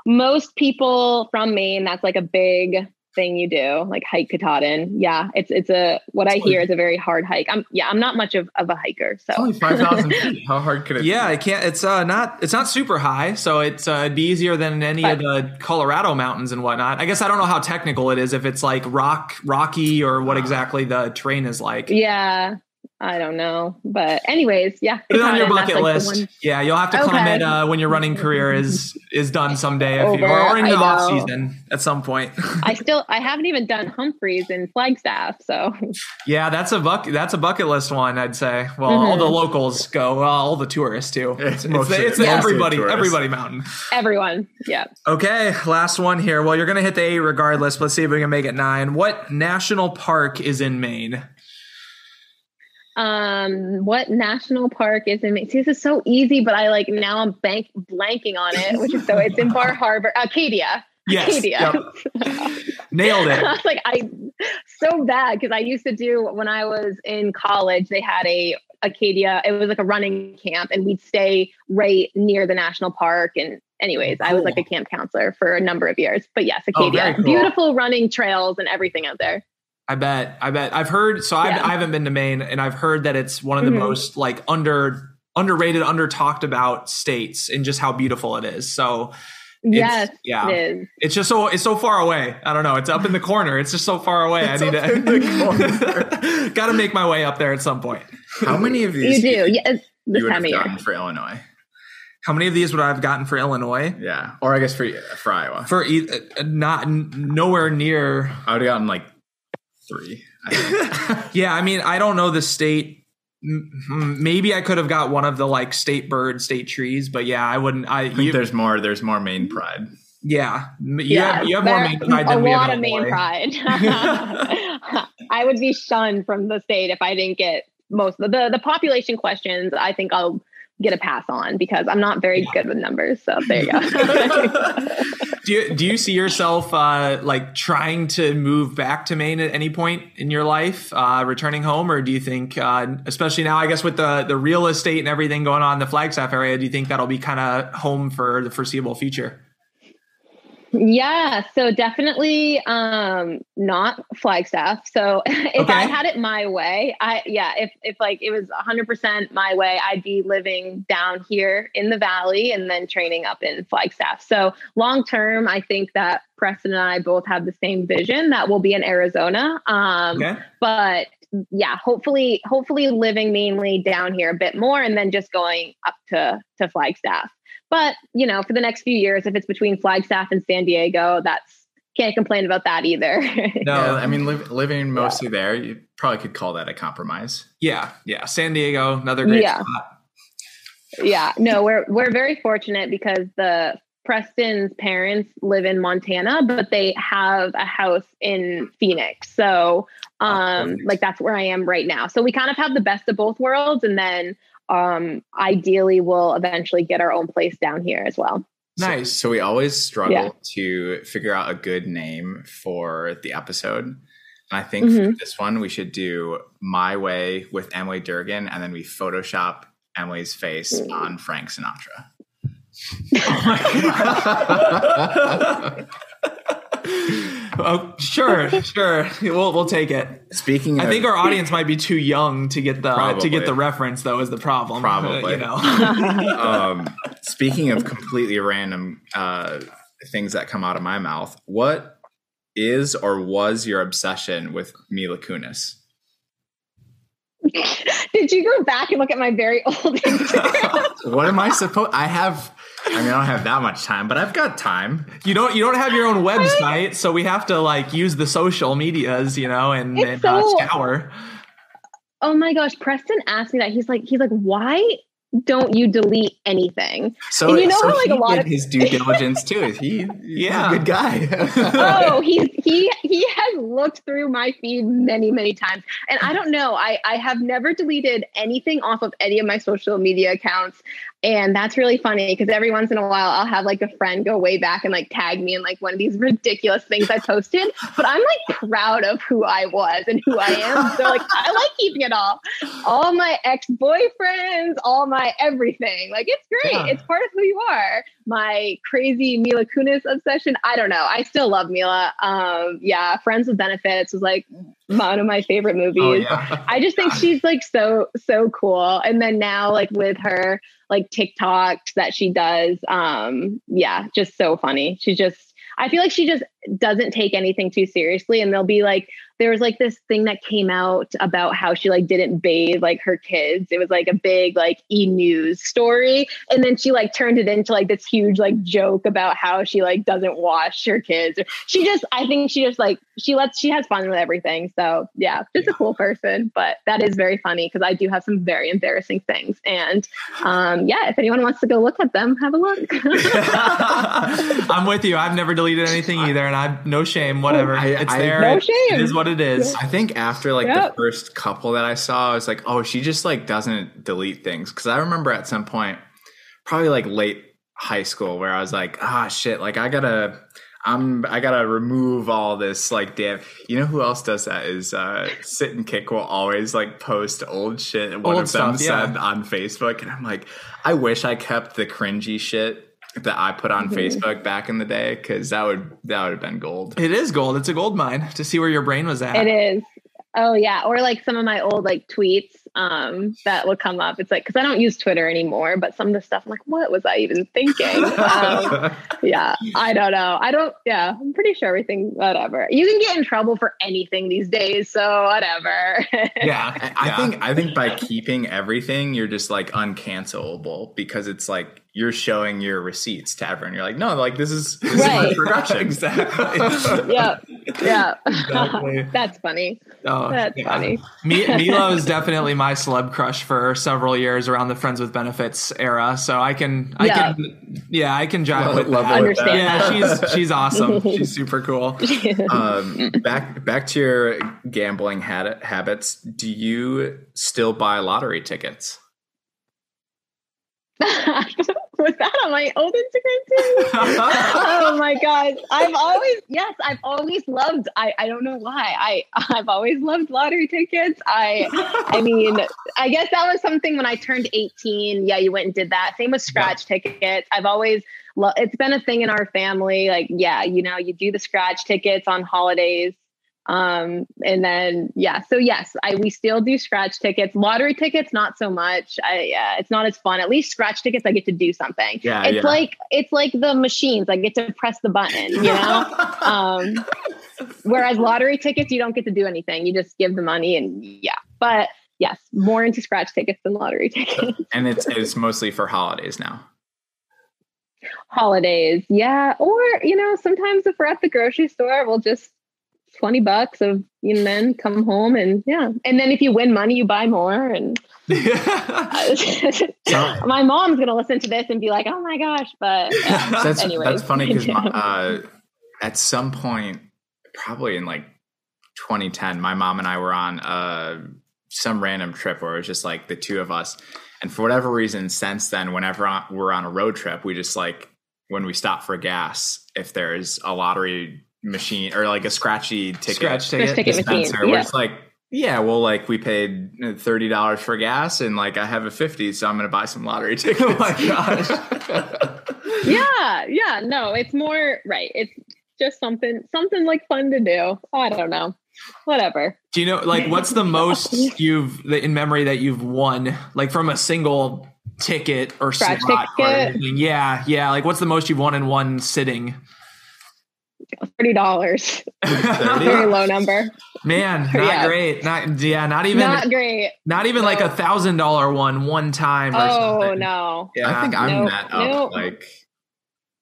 most people from Maine, that's like a big thing you do, like hike Katahdin. Yeah, it's it's a what I hear is a very hard hike. I'm yeah, I'm not much of, of a hiker, so Only five thousand feet. How hard could it? Be? Yeah, be? I can't. It's uh not it's not super high, so it's uh, it'd be easier than any of the Colorado mountains and whatnot. I guess I don't know how technical it is if it's like rock rocky or what exactly the terrain is like. yeah. I don't know, but anyways, yeah. Put it on your bucket like, list. one- Yeah, you'll have to climb Okay. it uh, when your running career is is done someday, if you, Over, or in the I off season at some point. I still I haven't even done Humphreys and Flagstaff, so Yeah, that's a buck. That's a bucket list one. I'd say. Well, all Mm-hmm. the locals go. Well, all the tourists too. It's, it's, mostly- it's mostly the everybody, tourists. everybody mountain. everyone, yeah. Okay, last one here. Well, you're gonna hit the eight regardless. Let's see if we can make it nine. What national park is in Maine? Um, what national park is in? See, this is so easy, but I like now I'm bank blanking on it, which is so it's in Bar Harbor, Acadia. Yes, Acadia. yep. nailed I it. was like, I so bad because I used to do when I was in college. They had a Acadia. It was like a running camp, and we'd stay right near the national park. And anyways, I was like a camp counselor for a number of years. But yes, Oh, Acadia, very cool. beautiful running trails and everything out there. I bet. I bet. I've heard. So I've, Yeah. I haven't been to Maine, and I've heard that it's one of the Mhm. most like under underrated, under talked about states, and just how beautiful it is. So Yes, yeah. it is. it's just so it's so far away. I don't know. It's up in the corner. It's just so far away. I need up to got to make my way up there at some point. How many of You these do. you, Yeah, it's this would time have of year. for Illinois? How many of these would I have gotten for Illinois? Yeah, or I guess for for Iowa, For e- uh, not n- nowhere near. I would have gotten like three. I. Yeah, I mean, I don't know the state. M- m- Maybe I could have got one of the like state bird, state trees, but yeah, I wouldn't. I I think you, there's more. There's more Maine pride. yeah, you Yeah, have you have more there- Maine pride a than we have A lot of Maine pride. I would be shunned from the state if I didn't get most of the the population questions. I think I'll get a pass on because I'm not very good with numbers. So there you go. Do you do you see yourself uh, like trying to move back to Maine at any point in your life, uh, returning home, or do you think, uh, especially now, I guess with the the real estate and everything going on in the Flagstaff area, do you think that'll be kind of home for the foreseeable future? Yeah, so definitely um not Flagstaff. So if I had it my way, I yeah, if if like it was 100% my way, I'd be living down here in the valley and then training up in Flagstaff. So long term, I think that Preston and I both have the same vision that we'll be in Arizona. Um Okay, but yeah, hopefully hopefully living mainly down here a bit more and then just going up to to Flagstaff. But, you know, for the next few years if it's between Flagstaff and San Diego, that's can't complain about that either. no, I mean, liv- living mostly there, you probably could call that a compromise. yeah, yeah, San Diego, another great Yeah. spot. yeah, no, we're we're very fortunate because the Preston's parents live in Montana, but they have a house in Phoenix. So um perfect. like that's where I am right now. So we kind of have the best of both worlds and then um ideally we'll eventually get our own place down here as well. Nice. So, we always struggle Yeah. to figure out a good name for the episode. And I think Mhm. for this one, we should do My Way with Emily Durgin, and then we Photoshop Emily's face Mm. on Frank Sinatra. oh, sure, sure, we'll we'll take it. Speaking of, I think our audience might be too young to get the to get the reference, though, is the problem. Probably. you know. um, speaking of completely random uh, things that come out of my mouth, what is or was your obsession with Mila Kunis? Did you go back and look at my very old Instagram? What am I supposed? I have. I mean, I don't have that much time, but I've got time. You don't you don't have your own website, so we have to like use the social medias, you know, and, and uh, scour. oh my gosh, Preston asked me that. He's like, he's like, why don't you delete anything? So, And you know so how, like, a lot of- his due diligence too. He, he's Yeah. a good guy. oh, he's he he has looked through my feed many many times, and I don't know. I I have never deleted anything off of any of my social media accounts, and that's really funny because every once in a while I'll have like a friend go way back and like tag me in like one of these ridiculous things I posted. But I'm like proud of who I was and who I am. So like I like keeping it all. All my ex boyfriends, all my everything. Like it's great. Yeah. It's part of who you are. My crazy Mila Kunis obsession. I don't know. I still love Mila. Um, yeah, Friends with Benefits was like one of my favorite movies. Oh yeah. I just think she's like so so cool. And then now like with her like TikToks that she does, um, yeah, just so funny. She just I feel like she just doesn't take anything too seriously. And they'll be like, there was like this thing that came out about how she like didn't bathe like her kids. It was like a big like e news story. And then she like turned it into like this huge like joke about how she like doesn't wash her kids. She just I think she just like she lets she has fun with everything. So yeah, just a cool person. But that is very funny because I do have some very embarrassing things. And um yeah, if anyone wants to go look at them, have a look. I'm with you. I've never deleted anything either, and I have no shame. Whatever, I- it's I- there. No shame. It is what it is. I think after like Yep. the first couple that I saw, I was like, oh, she just like doesn't delete things. Cause I remember at some point, probably like late high school, where I was like, ah, shit, like I gotta. I'm I gotta remove all this like damn you know who else does that is uh sit and kick will always like post old shit one Old of them stuff, yeah. said on Facebook and I'm like I wish I kept the cringy shit that I put on Mhm. Facebook back in the day because that would that would have been gold. It is gold. It's a gold mine to see where your brain was at. It is. Oh yeah, or like some of my old like tweets um that will come up. It's like because I don't use Twitter anymore, but some of the stuff I'm like, what was I even thinking? um, yeah, I don't know. I don't. Yeah, I'm pretty sure everything. Whatever. You can get in trouble for anything these days, so whatever. yeah. I, I yeah. think I think by keeping everything, you're just like uncancelable because it's like you're showing your receipts to everyone. You're like, no, like this is, this is my Right. production. exactly. yeah, yeah. Exactly. That's funny. Oh, That's yeah. funny. Mi- Milo is definitely my celeb crush for several years around the Friends with Benefits era. So I can, I Yeah. can, yeah, I can jive Love- with love that. it with that. Understand. Yeah, she's she's awesome. She's super cool. um, back back to your gambling had- habits. Do you still buy lottery tickets? was that on my old Instagram too? oh my god. I've always yes i've always loved i i don't know why. I i've always loved lottery tickets. I i mean i guess that was something when i turned 18 yeah you went and did that. Same with scratch tickets. I've always lo- it's been a thing in our family. Like yeah you know you do the scratch tickets on holidays um and then yeah so yes i we still do scratch tickets. Lottery tickets not so much. I yeah it's not as fun. At least scratch tickets i get to do something. Yeah, it's yeah. like it's like the machines. I get to press the button you know? Um whereas lottery tickets you don't get to do anything. You just give the money and yeah. But yes more into scratch tickets than lottery tickets. And it's it's mostly for holidays now. holidays yeah. Or you know sometimes if we're at the grocery store we'll just 20 bucks of you know then come home and yeah and then if you win money you buy more and my mom's gonna listen to this and be like oh my gosh but yeah. So that's Anyways. that's funny because uh, at some point, probably in like 2010, my mom and I were on uh, some random trip where it was just like the two of us, and for whatever reason, since then, whenever we're on a road trip, we just like when we stop for gas, if there's a lottery machine or like a scratchy ticket, Scratch Scratch ticket. ticket dispenser, we're yeah just like. Yeah, well, like we paid thirty dollars for gas, and like I have a fifty, so I'm gonna buy some lottery tickets. Oh my gosh. yeah yeah no it's more right it's just something something like fun to do i don't know whatever Do you know, like, what's the most you've in memory that you've won, like from a single ticket or Scratch slot or ticket? anything? Yeah, yeah. Like, what's the most you've won in one sitting? $30 very low number Man, not Yeah. great. Not yeah, not even not great. not, great even like a thousand dollar one one time. Or oh something. no Yeah. I think I'm Nope, net up nope. like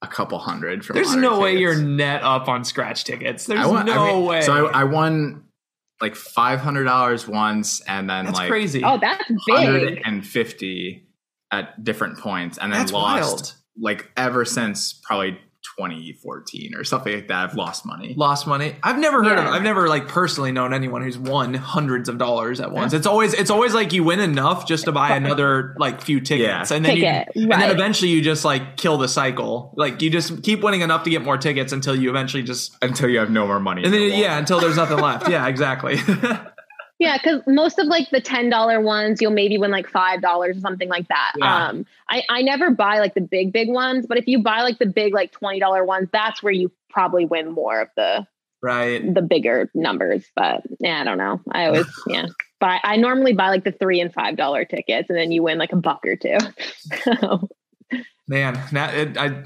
a couple hundred from. There's lottery no way you're net up on scratch tickets. There's won- no I mean, way. So I, I won like five hundred dollars once, and then That's like crazy. oh that's hundred big and fifty at different points, and then That's lost wild. like ever since probably 2014 or something like that. I've lost money. Lost money. I've never heard of. I've never like personally known anyone who's won hundreds of dollars at once. It's always it's always like you win enough just to buy another like few tickets, Yeah. and then Ticket, you, and then eventually you just like kill the cycle. Like you just keep winning enough to get more tickets until you eventually just Until you have no more money. and then yeah until there's nothing left. Yeah, exactly. Yeah, because most of like the ten dollar ones, you'll maybe win like five dollars or something like that. Yeah. Um, I I never buy like the big big ones, but if you buy like the big like twenty dollar ones, that's where you probably win more of the right. the bigger numbers. But yeah, I don't know. I always yeah buy. I normally buy like the three and five dollar tickets, and then you win like a buck or two. So, Man, now it, I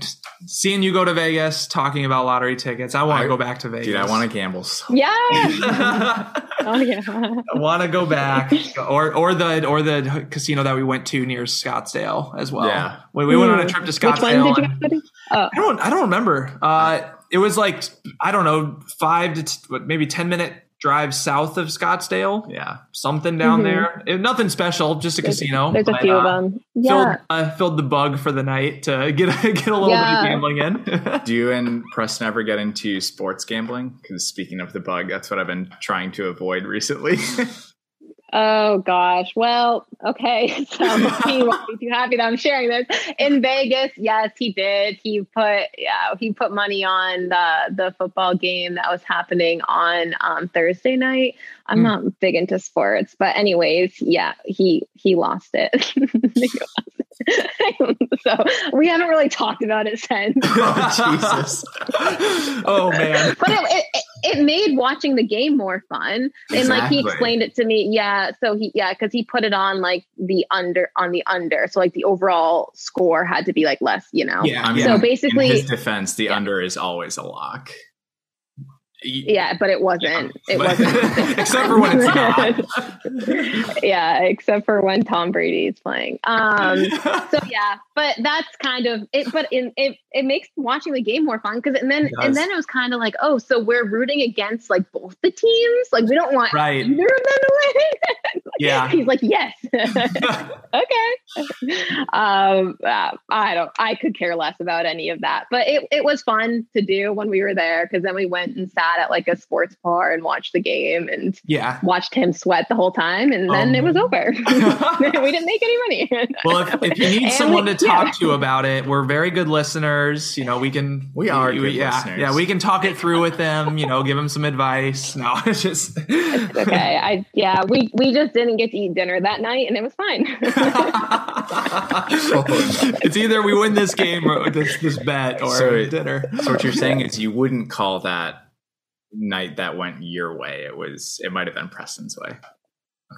seeing you go to Vegas talking about lottery tickets. I want to go back to Vegas. dude, I want to gamble. So yeah. I oh yeah. want to go back, or or the or the casino that we went to near Scottsdale as well. Yeah. we, we went on a Hmm. trip to Which one Scottsdale. did you and- Oh, I don't I don't remember. Uh, it was like I don't know five to t- maybe ten minute drive south of Scottsdale. yeah, Something down Mhm. there. It- nothing special, just a There's- casino. there's a few uh, of them. Filled, Yeah. uh, filled the bug for the night to get get a little Yeah. bit of gambling in. Do you and Preston ever get into sports gambling? Because speaking of the bug, that's what I've been trying to avoid recently. Oh gosh. Well, okay. So he won't be too happy that I'm sharing this. In Vegas, yes, he did. He put yeah, he put money on the the football game that was happening on um, Thursday night. I'm Hmm. not big into sports, but anyways, yeah, he he lost it. so we haven't really talked about it since. oh, Jesus. oh man. But it, it, it made watching the game more fun. And like he explained it to me. Yeah. So he yeah, because he put it on like the under on the under. So like the overall score had to be like less, you know. Yeah. I mean, So in basically- his defense, the Yeah. under is always a lock. Yeah, but it wasn't. It But- wasn't. except for when it's not. yeah, except for when Tom Brady is playing. Um, so yeah, but that's kind of it. But in, it it makes watching the game more fun because and then and then it was kind of like, oh, so we're rooting against like both the teams. Like we don't want Right. either of them to win. Yeah. He's like, yes, okay. Um, uh, I don't. I could care less about any of that, but it it was fun to do when we were there because then we went and sat at like a sports bar and watched the game and yeah. watched him sweat the whole time, and then Um, it was over. we didn't make any money. Well, if, if you need And someone we- to talk yeah. to about it, we're very good listeners. You know, we can. We are good yeah, listeners. Yeah, we can talk it through with them. You know, give them some advice. No, it's just. okay, I yeah, we we just didn't get to eat dinner that night, and it was fine. it's either we win this game or this this bet or So- dinner. So what you're saying is you wouldn't call that night that went your way. It was. It might have been Preston's way.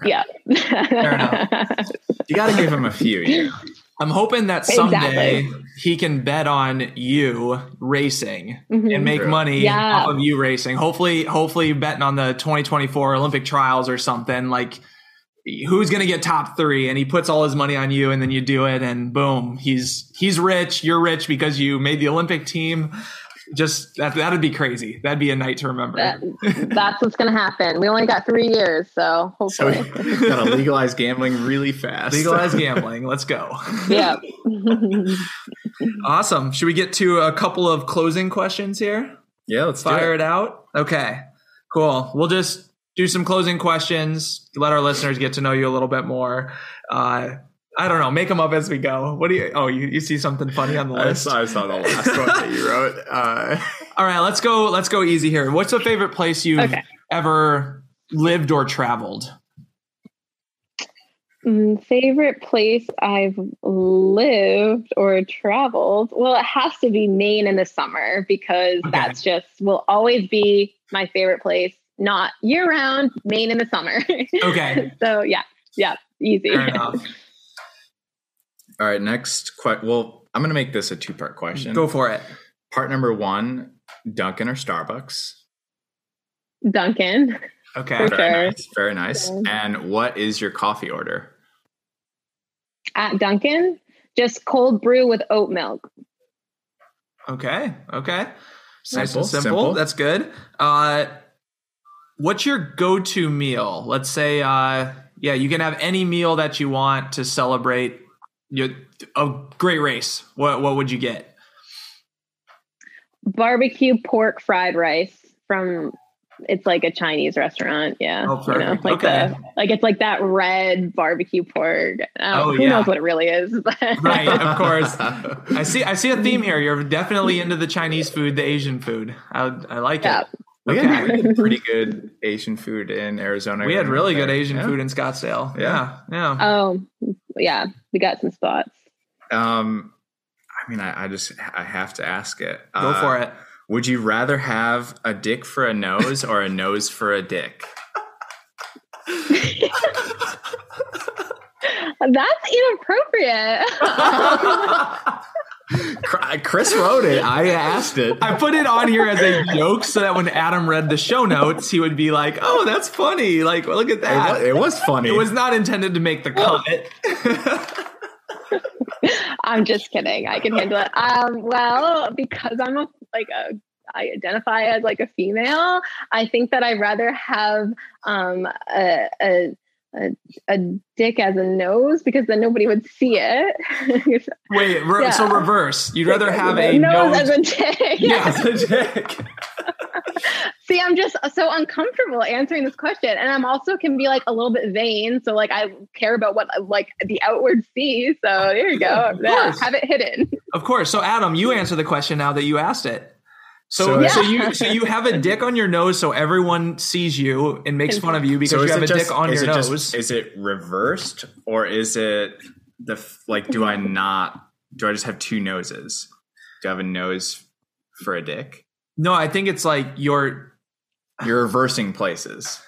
yeah, Fair enough. You got to give him a few. You know? I'm hoping that someday Exactly. he can bet on you racing Mhm. and make True. money Yeah. off of you racing. Hopefully, hopefully betting on the 2024 Olympic trials or something like who's going to get top 3 and he puts all his money on you and then you do it and boom, he's he's rich, you're rich because you made the Olympic team. Just that that'd be crazy. That'd be a night to remember. That, that's what's gonna happen. We only got three years, so So hopefully, we got to legalize gambling really fast. Legalize gambling. Let's go. yeah. Awesome. Should we get to a couple of closing questions here? Yeah, let's fire do it. it out. Okay, cool. We'll just do some closing questions. Let our listeners get to know you a little bit more. Uh, I don't know. Make them up as we go. What do you? Oh, you, you see something funny on the I list? saw, I saw the last one that you wrote. Uh, All right, let's go. Let's go easy here. What's the favorite place you've Okay. ever lived or traveled? Mm, favorite place I've lived or traveled? Well, it has to be Maine in the summer because Okay. that's just will always be my favorite place. Not year round, Maine in the summer. Okay, so yeah, yeah, easy. fair enough. all right, next question. Well, I'm going to make this a two part question. Go for it. Part number one Dunkin' or Starbucks? Dunkin'. Okay. For Very sure. nice. Very nice. Yeah. And what is your coffee order? At Dunkin', just cold brew with oat milk. Okay. Okay. Nice Simple, and simple. simple. That's good. Uh, what's your go-to meal? Let's say, uh, yeah, you can have any meal that you want to celebrate your, a great race. What what would you get? Barbecue pork fried rice from it's like a Chinese restaurant. Yeah. Oh, you know, like Okay. the like it's like that red barbecue pork. Oh, Oh, who yeah. knows what it really is? Right, of course. I see. I see a theme here. You're definitely into the Chinese food, the Asian food. I, I like Yeah. it. We, Okay. had, we had pretty good Asian food in Arizona. We had really good. Asian Yeah. food in Scottsdale. Yeah. Yeah. Yeah. Oh, yeah. We got some spots. Um, I mean, I, I just I have to ask it. Go Uh, for it. Would you rather have a dick for a nose or a nose for a dick? That's inappropriate. Cr- Chris wrote it. I asked it. I put it on here as a joke so that when Adam read the show notes, he would be like, "Oh, that's funny! Like, look at It that." was, it was funny. It was not intended to make the comment. I'm just kidding. I can handle it. Um, well, because I'm a like a I identify as like a female, I think that I'd rather have um a a a, a dick as a nose because then nobody would see it. Wait, re- so reverse. You'd rather have a nose, nose. as a dick. yeah, as a dick. See, I'm just so uncomfortable answering this question, and I'm also can be like a little bit vain. So like I care about what like the outward sees. So there you go. Yeah, have it hidden. Of course. So Adam, you answer the question now that you asked it. So, So- so you so you have a dick on your nose, so everyone sees you and makes fun of you because So you have a just- dick on your nose. just- is it reversed or is it the like? Do I not? Do I just have two noses? Do I have a nose for a dick? No, I think it's like you're. You're reversing places.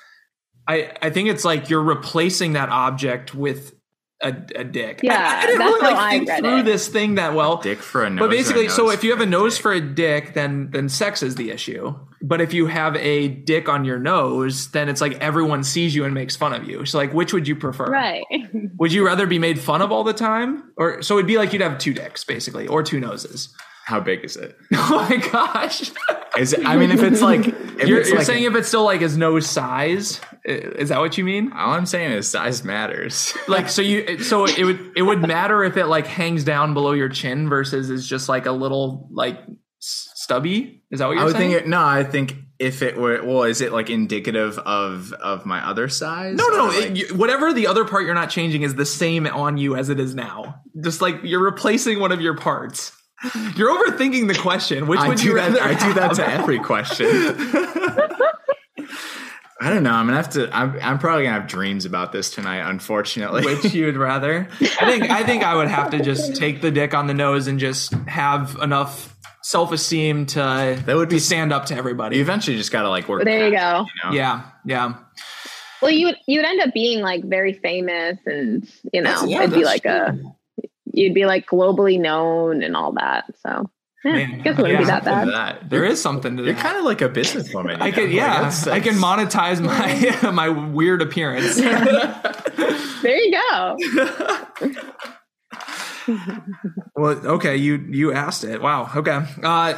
I I think it's like you're replacing that object with a, a dick. Yeah, I, I didn't that's really like I think read through it. this thing that well. Dick for a nose. But or a basically, so if you have a nose dick? for a dick, then then sex is the issue. But if you have a dick on your nose, then it's like everyone sees you and makes fun of you. So like, which would you prefer? Right. Would you rather be made fun of all the time, or so it'd be like you'd have two dicks basically, or two noses? How big is it? Oh my gosh! Is it? I mean, if it's like, if You're, it's you're like saying if it's still like is no size, is that what you mean? all I'm saying is size matters. Like so you so it would it would matter if it like hangs down below your chin versus is just like a little like stubby. Is that what you're I would saying? think it. No, I think if it were, well, is it like indicative of of my other size? No, no, no. like- It, you, whatever the other part you're not changing is the same on you as it is now. Just like you're replacing one of your parts. You're overthinking the question. Which I would do you that. rather? I do that to every question. I don't know. I'm gonna have to. I'm, I'm probably gonna have dreams about this tonight. Unfortunately, Which you would rather? I think. I think I would have to just take the dick on the nose and just have enough self esteem to That would be- to stand up to everybody. you eventually just gotta like work. there you past go. you know? Yeah, yeah. Well, you would you would end up being like very famous, and you know, yeah, it'd be that's like a you'd be like globally known and all that. So, yeah, Man, I guess it wouldn't be yeah. that Something to bad. that. There is something to You're kind of like a businesswoman. I you could, know? Yeah, that's- I can monetize my my weird appearance. There you go. well, okay, you you asked it. Wow. Okay. Uh,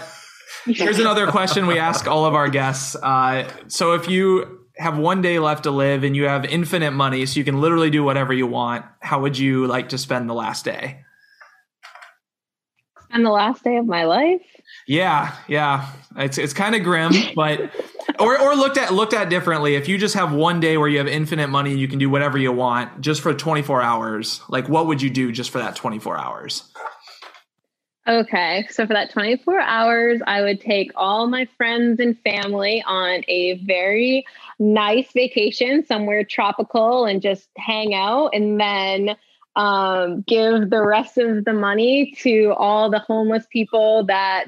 here's another question we ask all of our guests. Uh, so if you have one day left to live and you have infinite money, so you can literally do whatever you want, how would you like to spend the last day? And the last day of my life. Yeah, yeah. It's it's kind of grim, but or or looked at looked at differently. If you just have one day where you have infinite money and you can do whatever you want just for 24 hours, like what would you do just for that 24 hours? Okay, so for that 24 hours, I would take all my friends and family on a very nice vacation somewhere tropical and just hang out and then um, give the rest of the money to all the homeless people that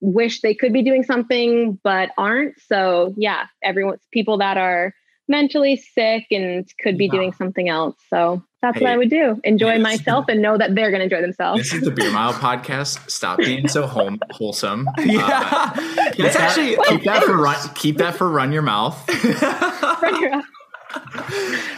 wish they could be doing something but aren't. So, yeah, everyone's people that are mentally sick and could be Wow. doing something else. So, that's what I would do. Enjoy yes. myself and know that they're going to enjoy themselves. This is the Beer Mile podcast. Stop being so home, wholesome. Uh, Yeah, keep that's that- actually keep that for run. Keep that for run your mouth. run your mouth.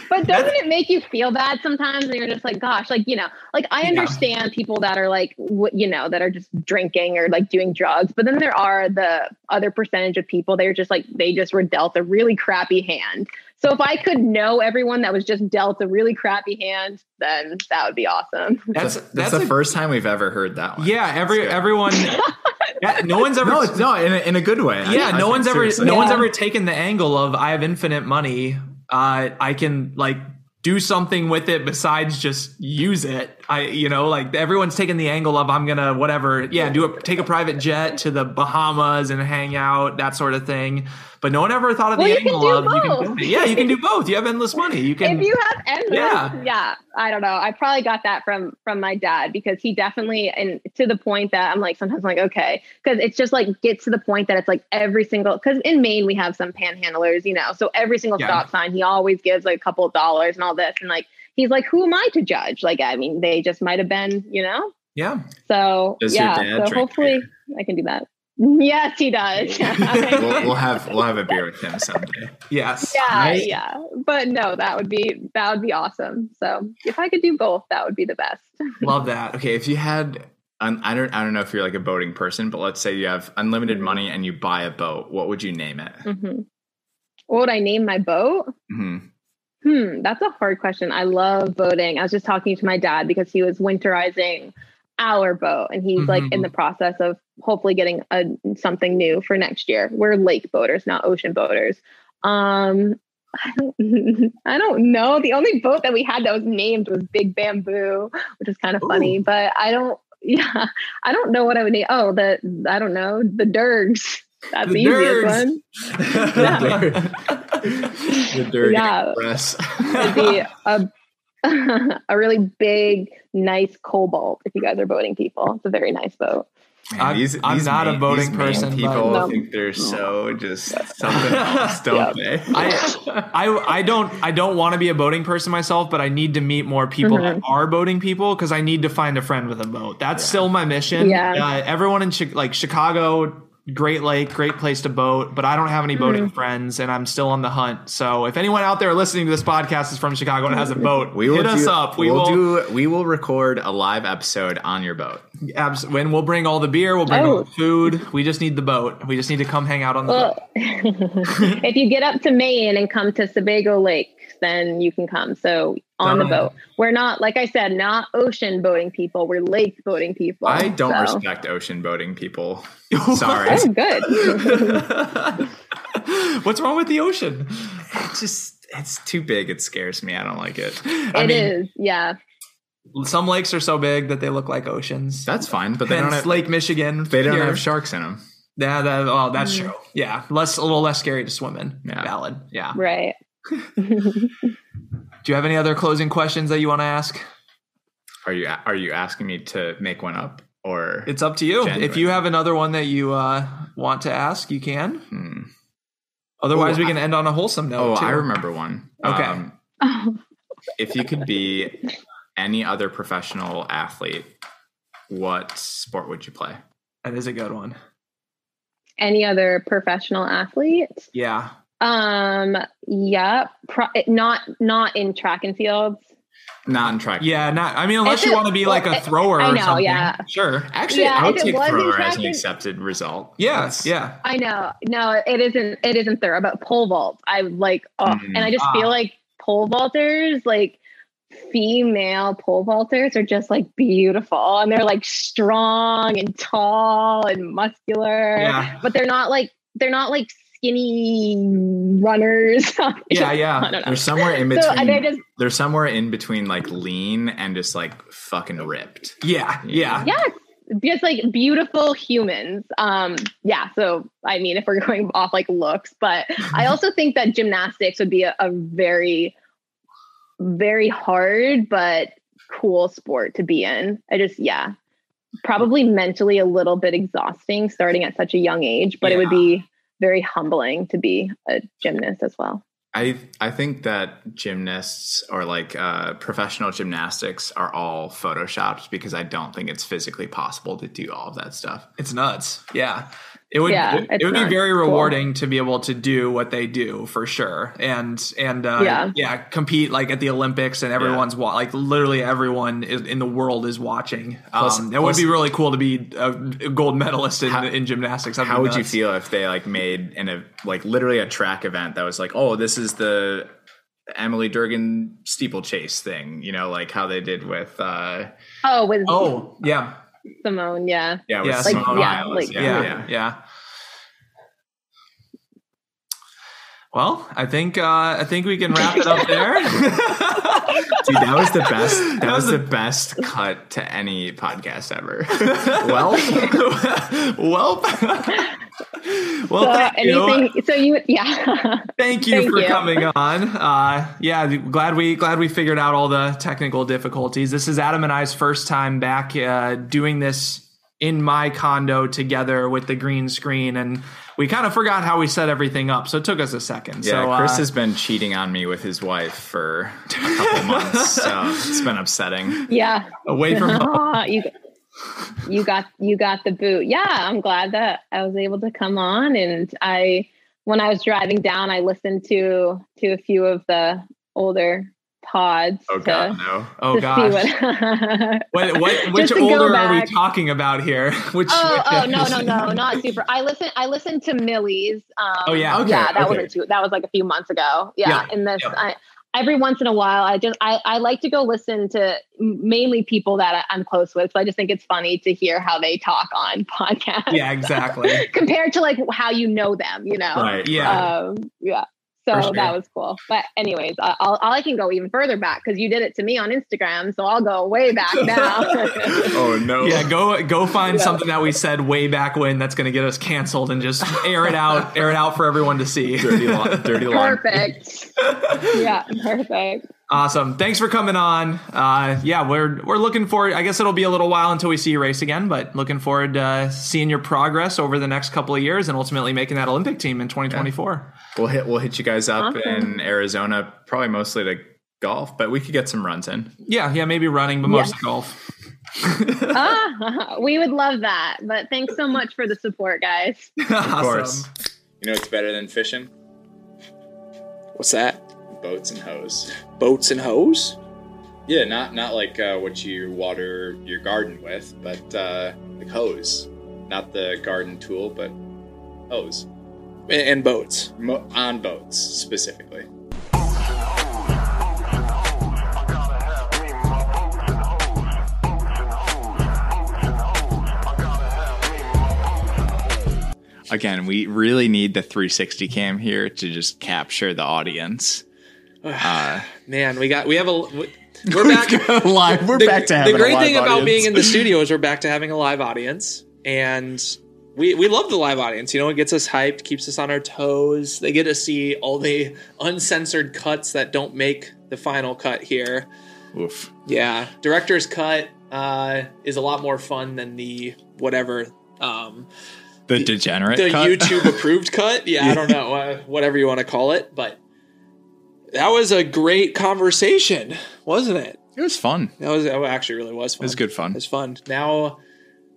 But doesn't it make you feel bad sometimes and you're just like gosh like you know like i Yeah. understand people that are like w- you know that are just drinking or like doing drugs but then there are the other percentage of people they're just like they just were dealt a really crappy hand so if i could know everyone that was just dealt a really crappy hand then that would be awesome that's That's, that's the a- first time we've ever heard that one. Yeah, every everyone. yeah, no one's ever. No, no in a, in a good way. Yeah, I no think one's ever. seriously. No one's ever taken the angle of I have infinite money. Uh, I can like do something with it besides just use it. I, you know, like everyone's taking the angle of I'm gonna whatever. Yeah, do a take a private jet to the Bahamas and hang out, that sort of thing. But no one ever thought of Well, the angle of you can do yeah, you can do both. You have endless money. You can. if you have endless, Yeah. yeah. I don't know. I probably got that from from my dad because he definitely and to the point that I'm like sometimes I'm like okay because it's just like gets to the point that it's like every single because in Maine we have some panhandlers, you know, so every single Yeah. stop sign he always gives like a couple of dollars and all this and like he's like who am I to judge? Like I mean they just might have been, you know. yeah. So Does your yeah, dad so drink hopefully I can do that. Yes, he does. we'll, we'll have we'll have a beer with him someday. Yes. yeah I- yeah but no that would be that would be awesome so if i could do both that would be the best Love that. Okay, if you had, un, I don't I don't know if you're like a boating person, but let's say you have unlimited money and you buy a boat. What would you name it? hmm what would i name my boat hmm hmm that's a hard question i love boating i was just talking to my dad because he was winterizing our boat and he's like in the process of hopefully getting a something new for next year we're lake boaters not ocean boaters um I don't, I don't know. The only boat that we had that was named was Big Bamboo, which is kind of funny, but I don't, yeah, I don't know what I would name. Oh, the, I don't know, the Dergs. That's The the, easiest Dergs. one. the Durgin Yeah. Express. It'd be a, a really big, nice cobalt. If you guys are boating people, it's a very nice boat. Man, I'm- I'm not a main- voting these main person, but- People No. think they're so just something else, don't they? I, I I don't I don't want to be a boating person myself, but I need to meet more people that are boating people because I need to find a friend with a boat. That's still my mission. Yeah. Uh, everyone in Chi- like Chicago, Great Lake, great place to boat, but I don't have any boating hmm. friends, and I'm still on the hunt. So if anyone out there listening to this podcast is from Chicago and has a hmm. boat, We will hit us do, up. We will will do. We will record a live episode on your boat. abs- when we'll bring all the beer, we'll bring all Oh. the food. We just need the boat. We just need to come hang out on the boat. If you get up to Maine and come to Sebago Lake, then you can come. So on the Oh. boat, we're not like I said, not ocean boating people. We're lake boating people. I don't So- respect ocean boating people. Sorry, Oh, good. What's wrong with the ocean? it's just it's too big. It scares me. I don't like it. It is, mean, yeah. Some lakes are so big that they look like oceans. That's fine, but they don't have Lake Michigan. they don't here. have sharks in them. Yeah, that, oh, that's Mm. true. Yeah, less a little less scary to swim in. Yeah. Valid. Yeah. Right. Do you have any other closing questions that you want to ask? Are you are you asking me to make one up or? It's up to you. Genuine. If you have another one that you uh, want to ask, you can. Hmm. Otherwise, Oh, we can end on a wholesome note. Oh, too. I remember one. Okay. Um, if you could be any other professional athlete, what sport would you play? That is a good one. Any other professional athlete? Yeah. Um, yeah, pro- not not in track and fields. Not in track. Yeah. Not. I mean, unless If you it- want to be like a well, thrower I or know, something. yeah. Sure. Actually, Yeah, I would take thrower as an and- accepted result. Yes. Yeah. I know. No, it isn't. It isn't thorough. But pole vault, I like, oh, Mm. and I just Ah. feel like pole vaulters, like female pole vaulters, are just like beautiful, and they're like strong and tall and muscular. Yeah. But they're not like they're not like skinny runners. Yeah. Yeah. They're somewhere in So between. they're just they're somewhere in between like lean and just like fucking ripped. Yeah. Yeah. yes just like beautiful humans um yeah so i mean if we're going off like looks but i also think that gymnastics would be a, a very very hard but cool sport to be in i just yeah probably mentally a little bit exhausting starting at such a young age but it would be very humbling to be a gymnast as well I I think that gymnasts or like uh, professional gymnastics are all photoshopped because I don't think it's physically possible to do all of that stuff. It's nuts. Yeah. It would Yeah, it, it's would be nuts. very Cool. rewarding to be able to do what they do for sure. And and uh Yeah. yeah, compete like at the Olympics and everyone's wa- like literally everyone is, in the world is watching. Plus- um, it would be really cool to be a, a gold medalist in, How- in gymnastics. That'd How would you feel if they like made in a like literally a track event that was like, oh, this is the Emily Durgin steeplechase thing, you know, like how they did with uh oh with Oh, yeah. Simone yeah yeah, with Yeah, Like, Simone yeah, Biles. like- yeah, yeah, yeah. Well, I think uh, I think we can wrap it up there. Dude, that was the best. That, was, was the the- best cut to any podcast ever. well, well, well, so thank you. so you yeah Thank you Thank for you. coming on. Uh, yeah, glad we glad we figured out all the technical difficulties. This is Adam and I's first time back uh, doing this in my condo together with the green screen, and we kind of forgot how we set everything up, so it took us a second. yeah, so, Chris uh, has been cheating on me with his wife for a couple months, so it's been upsetting. yeah away from home. you you got you got the boot. Yeah, I'm glad that I was able to come on and I when I was driving down I listened to to a few of the older pods Oh to, god, no. Oh to gosh, what what, what, which Just to go older are we talking about here? Which? Oh, which oh no, no, no, not super. I listened I listened to Millie's um Oh, yeah. Okay, yeah, that okay. wasn't too that was like a few months ago. Yeah. Yeah, And this yeah. I every once in a while I just I, I like to go listen to mainly people that I- I'm close with. So I just think it's funny to hear how they talk on podcasts. Yeah, exactly. compared to like how you know them, you know. Right. Yeah. Um, yeah. For So sure. that was cool. But anyways, I- I'll, I'll I can go even further back because you did it to me on Instagram. So I'll go way back now. Oh no. Yeah, go go find Yeah. something that we said way back when that's going to get us canceled and just air it out, air it out for everyone to see. dirty, la- dirty laundry. perfect. yeah, perfect. Awesome. Thanks for coming on. Uh, yeah, we're we're looking forward. I guess it'll be a little while until we see you race again, but looking forward to uh, seeing your progress over the next couple of years and ultimately making that Olympic team in 2024. We'll hit we'll hit you guys up Awesome. in Arizona, probably mostly to golf, but we could get some runs in. Yeah, yeah, maybe running, but mostly golf. ah, we would love that. But thanks so much for the support, guys. Of awesome. course. You know what's better than fishing? What's that? Boats and hose. Boats and hose? Yeah, not not like uh, what you water your garden with, but uh, like hose. Not the garden tool, but hose. And, and boats. Mo- on boats specifically. Again, we really need the 360 cam here to just capture the audience. Uh, Man, we got we have a we're back. live. We're the, back to the having a great thing about being in the studio is we're back to having a live audience and we, we love the live audience you know it gets us hyped keeps us on our toes they get to see all the uncensored cuts that don't make the final cut here Oof. yeah director's cut uh, is a lot more fun than the whatever um, The degenerate the cut. youtube approved cut yeah i don't know uh, whatever you want to call it but that was a great conversation wasn't it It was fun. that was that actually really was fun It was good fun. It was fun. Now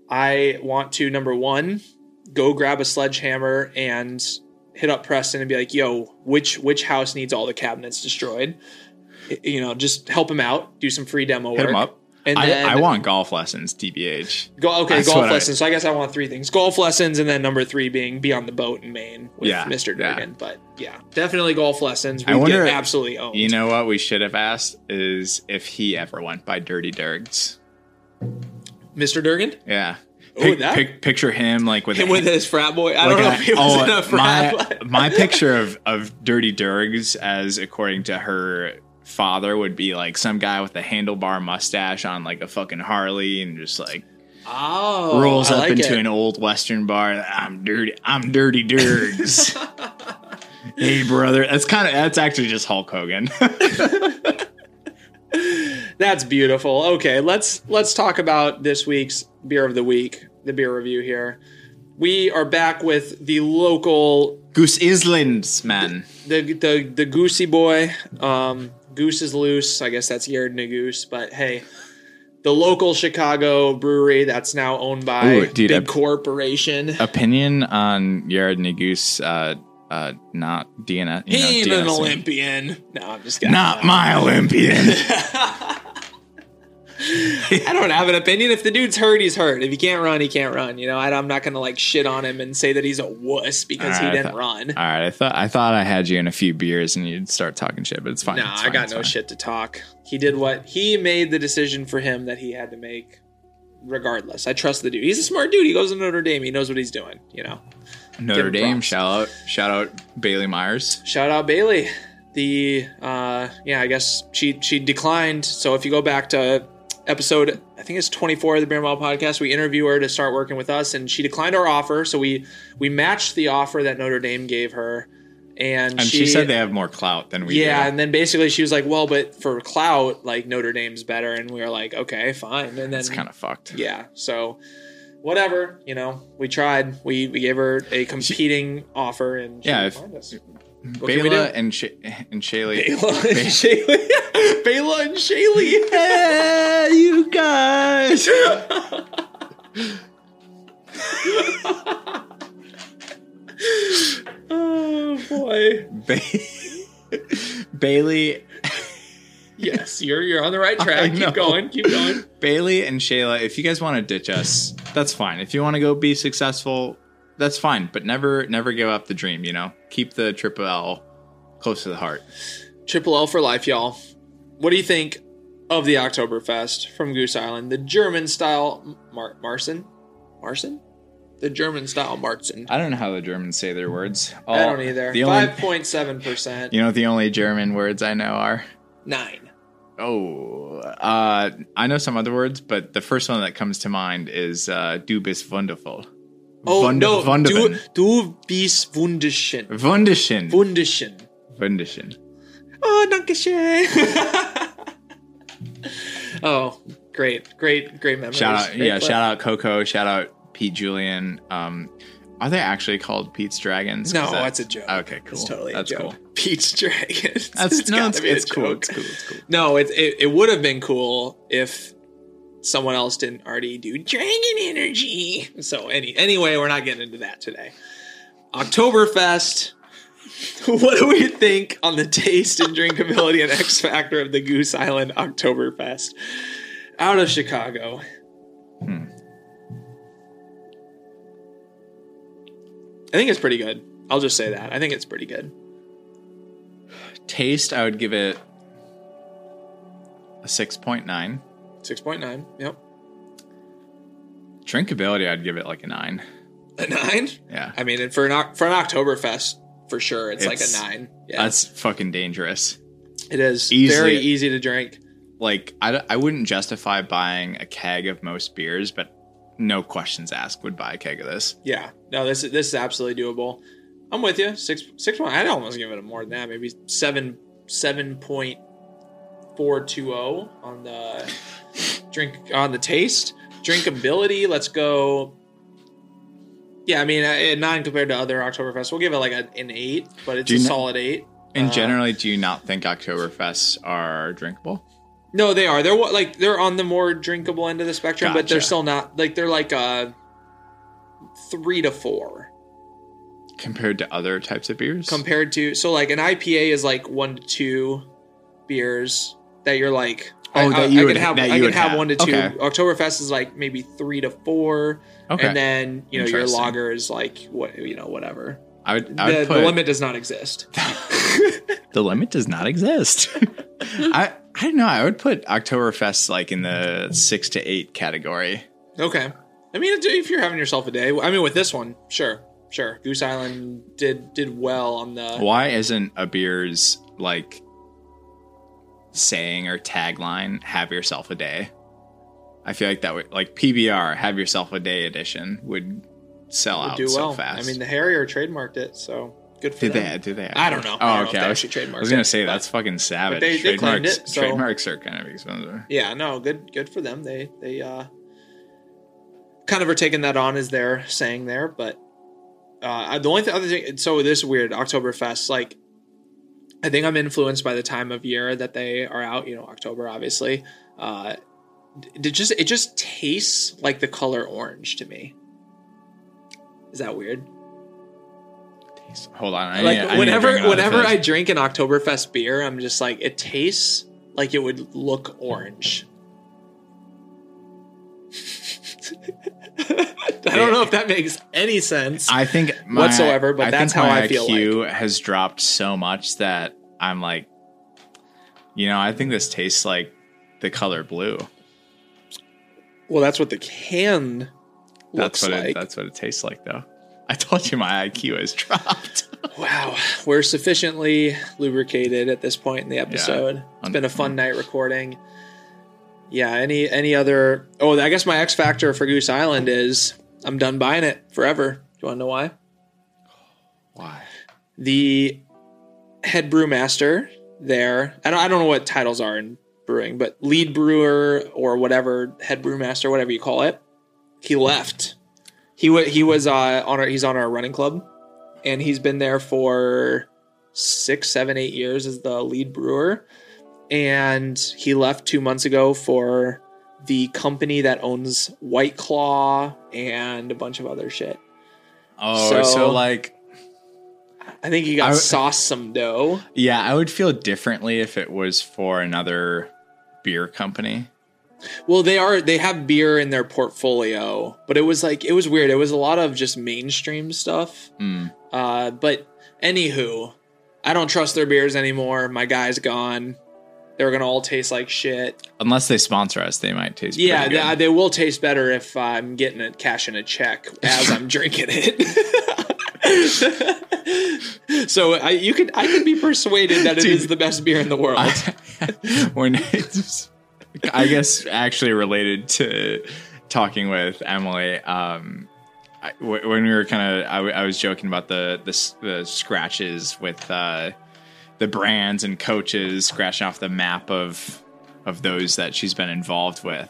I want to number one go grab a sledgehammer and hit up Preston and be like, "Yo, which which house needs all the cabinets destroyed?" You know, just help him out, do some free demo Hit work. him up. And I, then I want golf lessons, TBH. go okay That's golf what I- lessons. so I guess I want three things: golf lessons, and then number three being be on the boat in Maine with Yeah, Mr. yeah. Durgin. But yeah, definitely golf lessons. We I wonder- get absolutely owned. You know what we should have asked is if he ever went by Dirty Dirgs. Mr. Durgin, Yeah. Oh, Pic- that- pic- picture him like with him a- with his frat boy. I like don't know a- if he was oh, in a frat. my, my picture of, of Dirty Dirgs, as according to her father, would be like some guy with a handlebar mustache on like a fucking Harley and just like Oh, rolls I up like into it. an old Western bar. I'm dirty. I'm Dirty Dirgs. hey, brother. That's kind of that's actually just Hulk Hogan. That's beautiful. Okay, let's let's talk about this week's beer of the week, the beer review here. We are back with the local Goose Islands, man. the the the Goosey boy. Um, Goose is loose. I guess that's Yared Goose, but hey, the local Chicago brewery that's now owned by Ooh, dude, big corporation. Opinion on Yared Nuguse, uh, uh, not DNS. Know, He ain't an Olympian. No, I'm just kidding. Not my Olympian. I don't have an opinion. If the dude's hurt, he's hurt. If he can't run, he can't run. You know, I, I'm not gonna like shit on him and say that he's a wuss because he didn't thought- run. All right, I thought I thought I had you in a few beers and you'd start talking shit, but it's fine. No, I got no fine. shit to talk. He did what he made the decision for him that he had to make. Regardless, I trust the dude. He's a smart dude. He goes to Notre Dame. He knows what he's doing. You know. Notre Dame. props. Shout out, shout out Bailey Myers. Shout out Bailey. The uh, yeah, I guess she she declined. So if you go back to episode, I think it's 24 of the Beer Mile podcast, we interview her to start working with us, and she declined our offer. So we we matched the offer that Notre Dame gave her, and, And she, said they have more clout than we yeah, do. and then basically she was like, "Well, but for clout, like Notre Dame's better," and we were like, "Okay, fine." And then It's kind of fucked. yeah, so whatever, you know, we tried. We we gave her a competing offer, and she Yeah, if-. What can we do? Bayla and Sh- and Shaylee. Bayla and Shaylee. Bayla and Shaylee. Hey, you guys. oh boy. Ba- Bailey, Yes, you're you're on the right track. Keep going. Keep going. Bailey and Shayla. If you guys want to ditch us, that's fine. If you want to go be successful, that's fine. But never, never give up the dream. You know, keep the triple L close to the heart. Triple L for life, y'all. What do you think of the Oktoberfest from Goose Island? The German style Mar- Marson? Marson? The German style Marzen. I don't know how the Germans say their words. I don't either. The Five point seven percent. you know, what the only German words I know are. Nine. Oh, uh, I know some other words, but the first one that comes to mind is uh, "Du bist wundervoll." Oh Wund- no! Du, Wunderbar. du bist wunderschön. Wunderschön. Wunderschön. Wunderschön. Oh, Dunkashay. oh, great, great, great memories. Shout out, Great yeah, clip. shout out Coco, shout out Pete Julian. Um, are they actually called Pete's Dragons? No, that- that's a joke. Okay, cool. It's totally that's a joke. cool. Pete's Dragons. That's no, gotta it's, it's cool. It's cool. It's cool. No, it, it it would have been cool if someone else didn't already do Dragon Energy. So any anyway, we're not getting into that today. Oktoberfest. What do we think on the taste and drinkability and X factor of the Goose Island Oktoberfest out of Chicago? Hmm. I think it's pretty good. I'll just say that. I think it's pretty good. Taste, I would give it a six point nine. 6.9. Yep. Drinkability, I'd give it like a nine. A 9? Yeah, I mean, for an for an Oktoberfest, for sure, it's, It's- like a nine. Yeah, that's fucking dangerous. it is easily- very easy to drink. Like, I, I wouldn't justify buying a keg of most beers, but no questions asked would buy a keg of this. Yeah, no, this is this is absolutely doable. I'm with you. Six six one. I'd almost give it a more than that. Maybe seven seven point four two zero on the drink on the taste drinkability. Let's go. Yeah, I mean, a nine compared to other Oktoberfest. We'll give it like a, an eight, but it's a solid eight. And Uh, generally, do you not think Oktoberfests are drinkable? No, they are. They're what like they're on the more drinkable end of the spectrum, but they're still not like they're like uh three to four compared to other types of beers? compared to so like an IPA is like one to two beers that you're like Oh, I, that I- you I would- could have I could have, have. one to two. Okay. Oktoberfest is like maybe three to four, okay, and then you know your lager is like what you know whatever. I would, I would The, put the limit does not exist. the limit does not exist. I I don't know. I would put Oktoberfest like in the six to eight category. Okay. I mean, if you're having yourself a day, I mean, with this one, sure, sure. Goose Island did did well on the. Why isn't a beer's like saying or tagline "Have yourself a day"? I feel like that would like PBR "Have yourself a day" edition would sell would out do so well. fast. I mean, the Harrier trademarked it, so good for did them. they? Did they? I don't know. Oh, I don't know okay. they I was, actually trademarked I was gonna it, say but- that's fucking savage. they- they trademarks, it, so- trademarks are kind of expensive. Yeah, no, good good for them. They they uh kind of are taking that on as they're saying there, but uh the only th- other thing so this is weird Oktoberfest like I think I'm influenced by the time of year that they are out, you know, October obviously. Uh it just it just tastes like the color orange to me. Is that weird? Hold on. I like need- I whenever drink whenever I drink an Oktoberfest beer, I'm just like it tastes like it would look orange. I don't know if that makes any sense. I think my, whatsoever, but that's how I feel IQ has dropped so much that I'm like, you know, I think this tastes like the color blue. well, that's what the can That's looks what like. it, that's what it tastes like, though. I told you my IQ has dropped. wow, we're sufficiently lubricated at this point in the episode. It's been a fun mm-hmm. night recording. Yeah. Any any other? Oh, I guess my X factor for Goose Island is I'm done buying it forever. Do you want to know why? Why? the head brewmaster there. I don't, I don't know what titles are in brewing, but lead brewer or whatever head brewmaster, whatever you call it. He left. He wa he was uh, on our he's on our running club, and he's been there for six, seven, eight years as the lead brewer, and he left two months ago for the company that owns White Claw and a bunch of other shit. Oh, So- so, like, I think he got I sauced some dough. yeah, I would feel differently if it was for another beer company. Well, they are they have beer in their portfolio, but it was like it was weird. It was a lot of just mainstream stuff. Mm. Uh, but anywho, I don't trust their beers anymore. My guy's gone. They're gonna all taste like shit. Unless they sponsor us, they might taste. Yeah, they, they will taste better if I'm getting a cash in a check as I'm drinking it. so I, you could I could be persuaded that it is Dude. the best beer in the world. when it's, I guess actually related to talking with Emily, um, I, when we were kind of, I, was joking about the, the the scratches with uh, the brands and coaches, scratching off the map of of those that she's been involved with.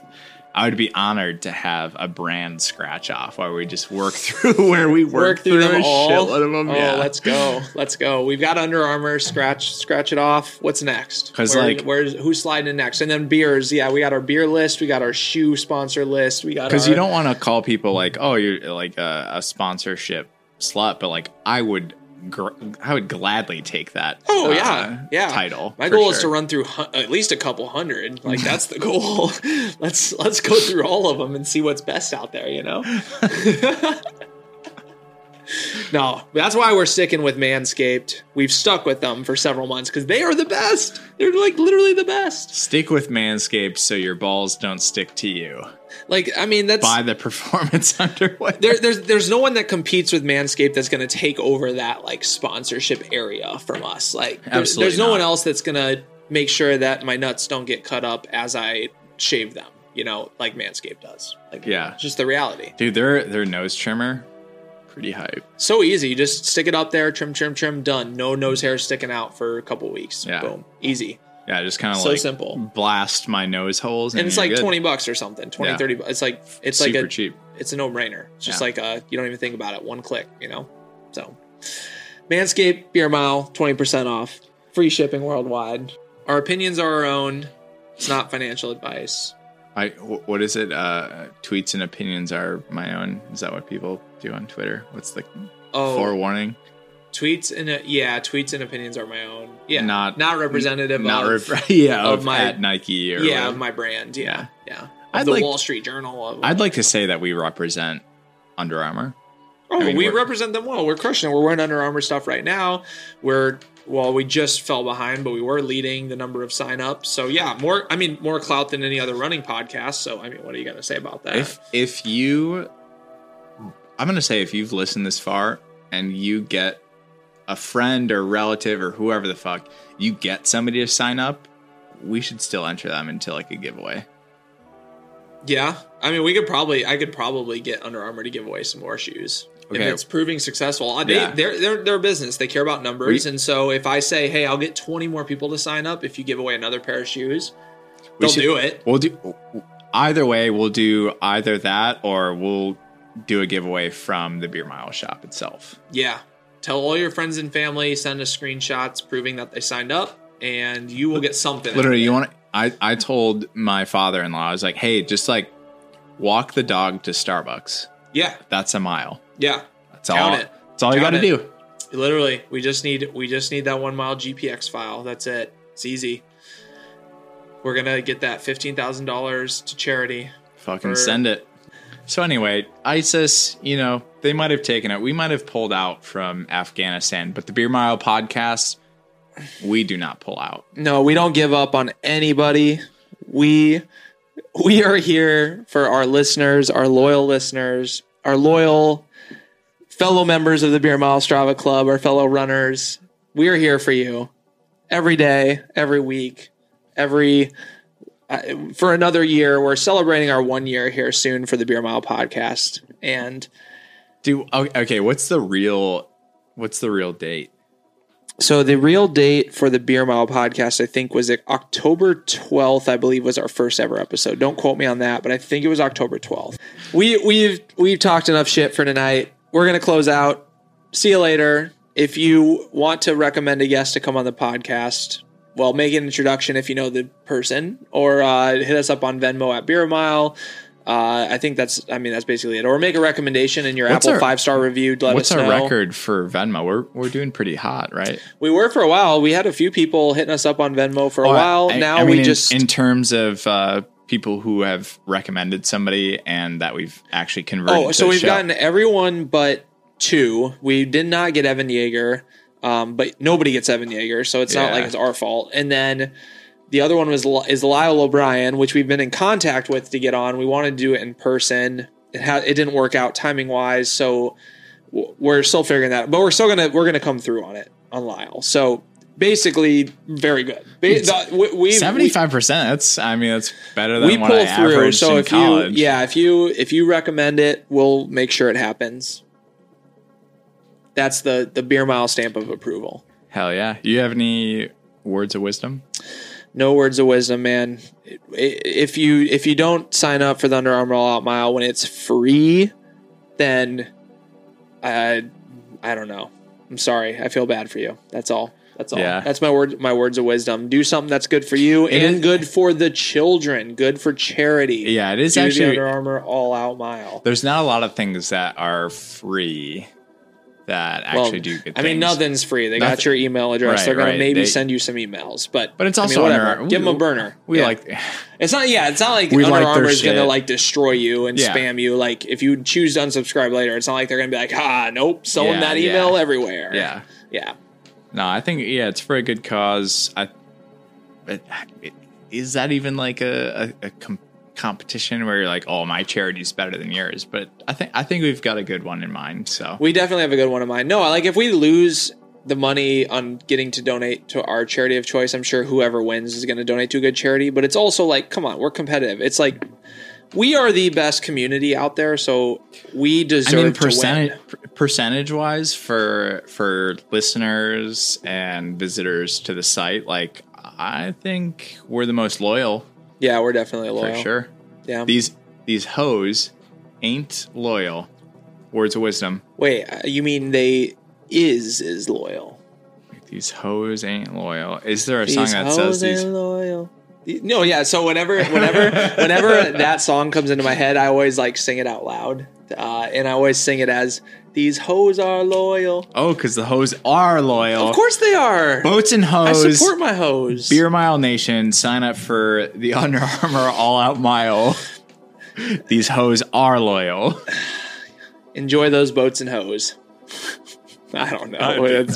I would be honored to have a brand scratch off where we just work through where we work, Work through them all. shitload of them. Oh, yeah. let's go. Let's go. We've got Under Armour. Scratch, scratch it off. What's next? 'Cause, Where- like- where's who's sliding in next? And then beers. Yeah, we got our beer list. We got our shoe sponsor list. We got because you don't want to call people like, oh, you're like a, a sponsorship slut, but like I would, gr- I would gladly take that. Oh uh, yeah, yeah. title. My goal is to run through hu- at least a couple hundred. Like that's the goal. let's let's go through all of them and see what's best out there. You know. no, that's why we're sticking with Manscaped. We've stuck with them for several months because they are the best. They're like literally the best. Stick with Manscaped so your balls don't stick to you. Like I mean, that's Buy the performance underwear. there, there's there's no one that competes with Manscaped that's going to take over that like sponsorship area from us. Like there- Absolutely there's no not. one else that's going to make sure that my nuts don't get cut up as I shave them. You know, like Manscaped does. Like Yeah. it's just the reality. Dude, their their nose trimmer, pretty hype. So easy. You just stick it up there, trim, trim, trim, done. No nose hair sticking out for a couple weeks. Yeah. Boom, easy. Yeah, just kind of So like simple. blast my nose holes, and, And it's like good. 20 bucks or something. 20, Yeah. 30 bucks. It's like it's super like a cheap. it's a no-brainer. It's just Yeah. like uh you don't even think about it. One click, you know. So, Manscaped Beer Mile, twenty percent off, free shipping worldwide. Our opinions are our own. It's not financial advice. I what is it? Uh, tweets and opinions are my own. Is that what people do on Twitter? What's the Oh, forewarning? tweets and uh, yeah, tweets and opinions are my own. Yeah, Not- not representative. Not of, rep- yeah of of, my- Nike or yeah, whatever. of my brand. Yeah, yeah. Of I'd the like- Wall Street Journal. I'd like to say that we represent Under Armour. Oh, I mean, we represent them well. We're crushing it. We're wearing Under Armour stuff right now. We're well, we just fell behind, but we were leading the number of signups. So yeah, more. I mean, more clout than any other running podcast. So I mean, what are you gonna say about that? If if you, I'm gonna say if you've listened this far and you get a friend or relative or whoever the fuck, you get somebody to sign up, we should still enter them into like a giveaway. yeah, I mean, we could probably. I could probably get Under Armour to give away some more shoes. If it's proving successful, they, Yeah. they're, they're, they're a business. They care about numbers. We- and so if I say, hey, I'll get 20 more people to sign up if you give away another pair of shoes, they'll should- do it. We'll do either way. We'll do either that or we'll do a giveaway from the beer mile shop itself. Yeah. Tell all your friends and family, send us screenshots proving that they signed up, and you will get something. Literally, you want? I I told my father in law, I was like, hey, just like walk the dog to Starbucks. Yeah. That's a mile. Yeah. That's Count all. it. That's all you got to do. Literally, we just need we just need that one mile GPX file. That's it. It's easy. We're gonna get that fifteen thousand dollars to charity. Fucking For- send it. So anyway, ISIS, you know, they might have taken it. We might have pulled out from Afghanistan, but the Beer Mile podcast, we do not pull out. No, we don't give up on anybody. We we are here for our listeners, our loyal listeners, our loyal fellow members of the Beer Mile Strava Club, our fellow runners. We are here for you every day, every week, every uh, for another year. We're celebrating our one year here soon for the Beer Mile podcast, and Do okay, okay, what's the real what's the real date? So the real date for the Beer Mile podcast, I think, was October twelfth. I believe was our first ever episode. Don't quote me on that, but I think it was October twelfth. We we've we've talked enough shit for tonight. We're gonna close out. See you later. If you want to recommend a guest to come on the podcast, well, make an introduction if you know the person, or uh, hit us up on Venmo at Beer Mile. Uh, I think that's. I mean, that's basically it. Or make a recommendation in your What's Apple five star review. Let What's us our record for Venmo? We're we're doing pretty hot, right? We were for a while. We had a few people hitting us up on Venmo for a Oh, while. I- now I we in- just in, terms of uh, people who have recommended somebody and that we've actually converted. oh, so we've show. gotten everyone but two. We did not get Evan Jager, um, but nobody gets Evan Jager, so it's not like it's our fault. And then the other one was is Lyle O'Brien, which we've been in contact with to get on. We wanted to do it in person. It ha- it didn't work out timing wise, so w- we're still figuring that. But we're still gonna we're gonna come through on it on Lyle. So basically, very good. Ba- It's the- we- we- seventy five percent. That's I mean that's better than we what pull I through. averaged So if college. you, yeah, if you if you recommend it, we'll make sure it happens. That's the the beer mile stamp of approval. Hell yeah. You have any words of wisdom? No words of wisdom, man. If you if you don't sign up for the Under Armour All Out Mile when it's free, then I I don't know. I'm sorry. I feel bad for you. That's all. That's all. Yeah. That's my word. My words of wisdom. Do something that's good for you and good for the children. Good for charity. Yeah, it is Do the actually. Under Armour All Out Mile. There's not a lot of things that are free that actually Well, do good things. I mean, nothing's free. They got your email address. Right, They're gonna right. maybe They- send you some emails, but But it's I mean, also whatever. Under- Give them a burner. We Yeah. like. It's not. Yeah, it's not like Under like Armour is gonna like destroy you and Yeah. spam you. Like if you choose to unsubscribe later, it's not like they're gonna be like, ah, nope, sowing Yeah, that email everywhere. Yeah. yeah. No, I think yeah, it's for a good cause. I, it, is that even like a, a, a com- competition where you're like, oh, my charity's better than yours? But I think I think we've got a good one in mind. So We definitely have a good one in mind. No, like if we lose the money on getting to donate to our charity of choice, I'm sure whoever wins is going to donate to a good charity. But it's also like, come on, we're competitive. It's like we are the best community out there, so we I deserve mean, to win. percentage percentage wise for for listeners and visitors to the site, like I think we're the most loyal Yeah, we're definitely loyal. for sure. Yeah. These these hoes ain't loyal. Words of wisdom. Wait, uh, you mean they is is loyal? These hoes ain't loyal. Is there a song that says these? loyal. No, yeah. So whenever, whenever, whenever that song comes into my head, I always like sing it out loud, uh, and I always sing it as "These hoes are loyal." Oh, because the hoes are loyal. Of course they are. Boats and hoes. I support my hoes. Beer Mile Nation, sign up for the Under Armour All Out Mile. These hoes are loyal. Enjoy those boats and hoes. I don't know. I-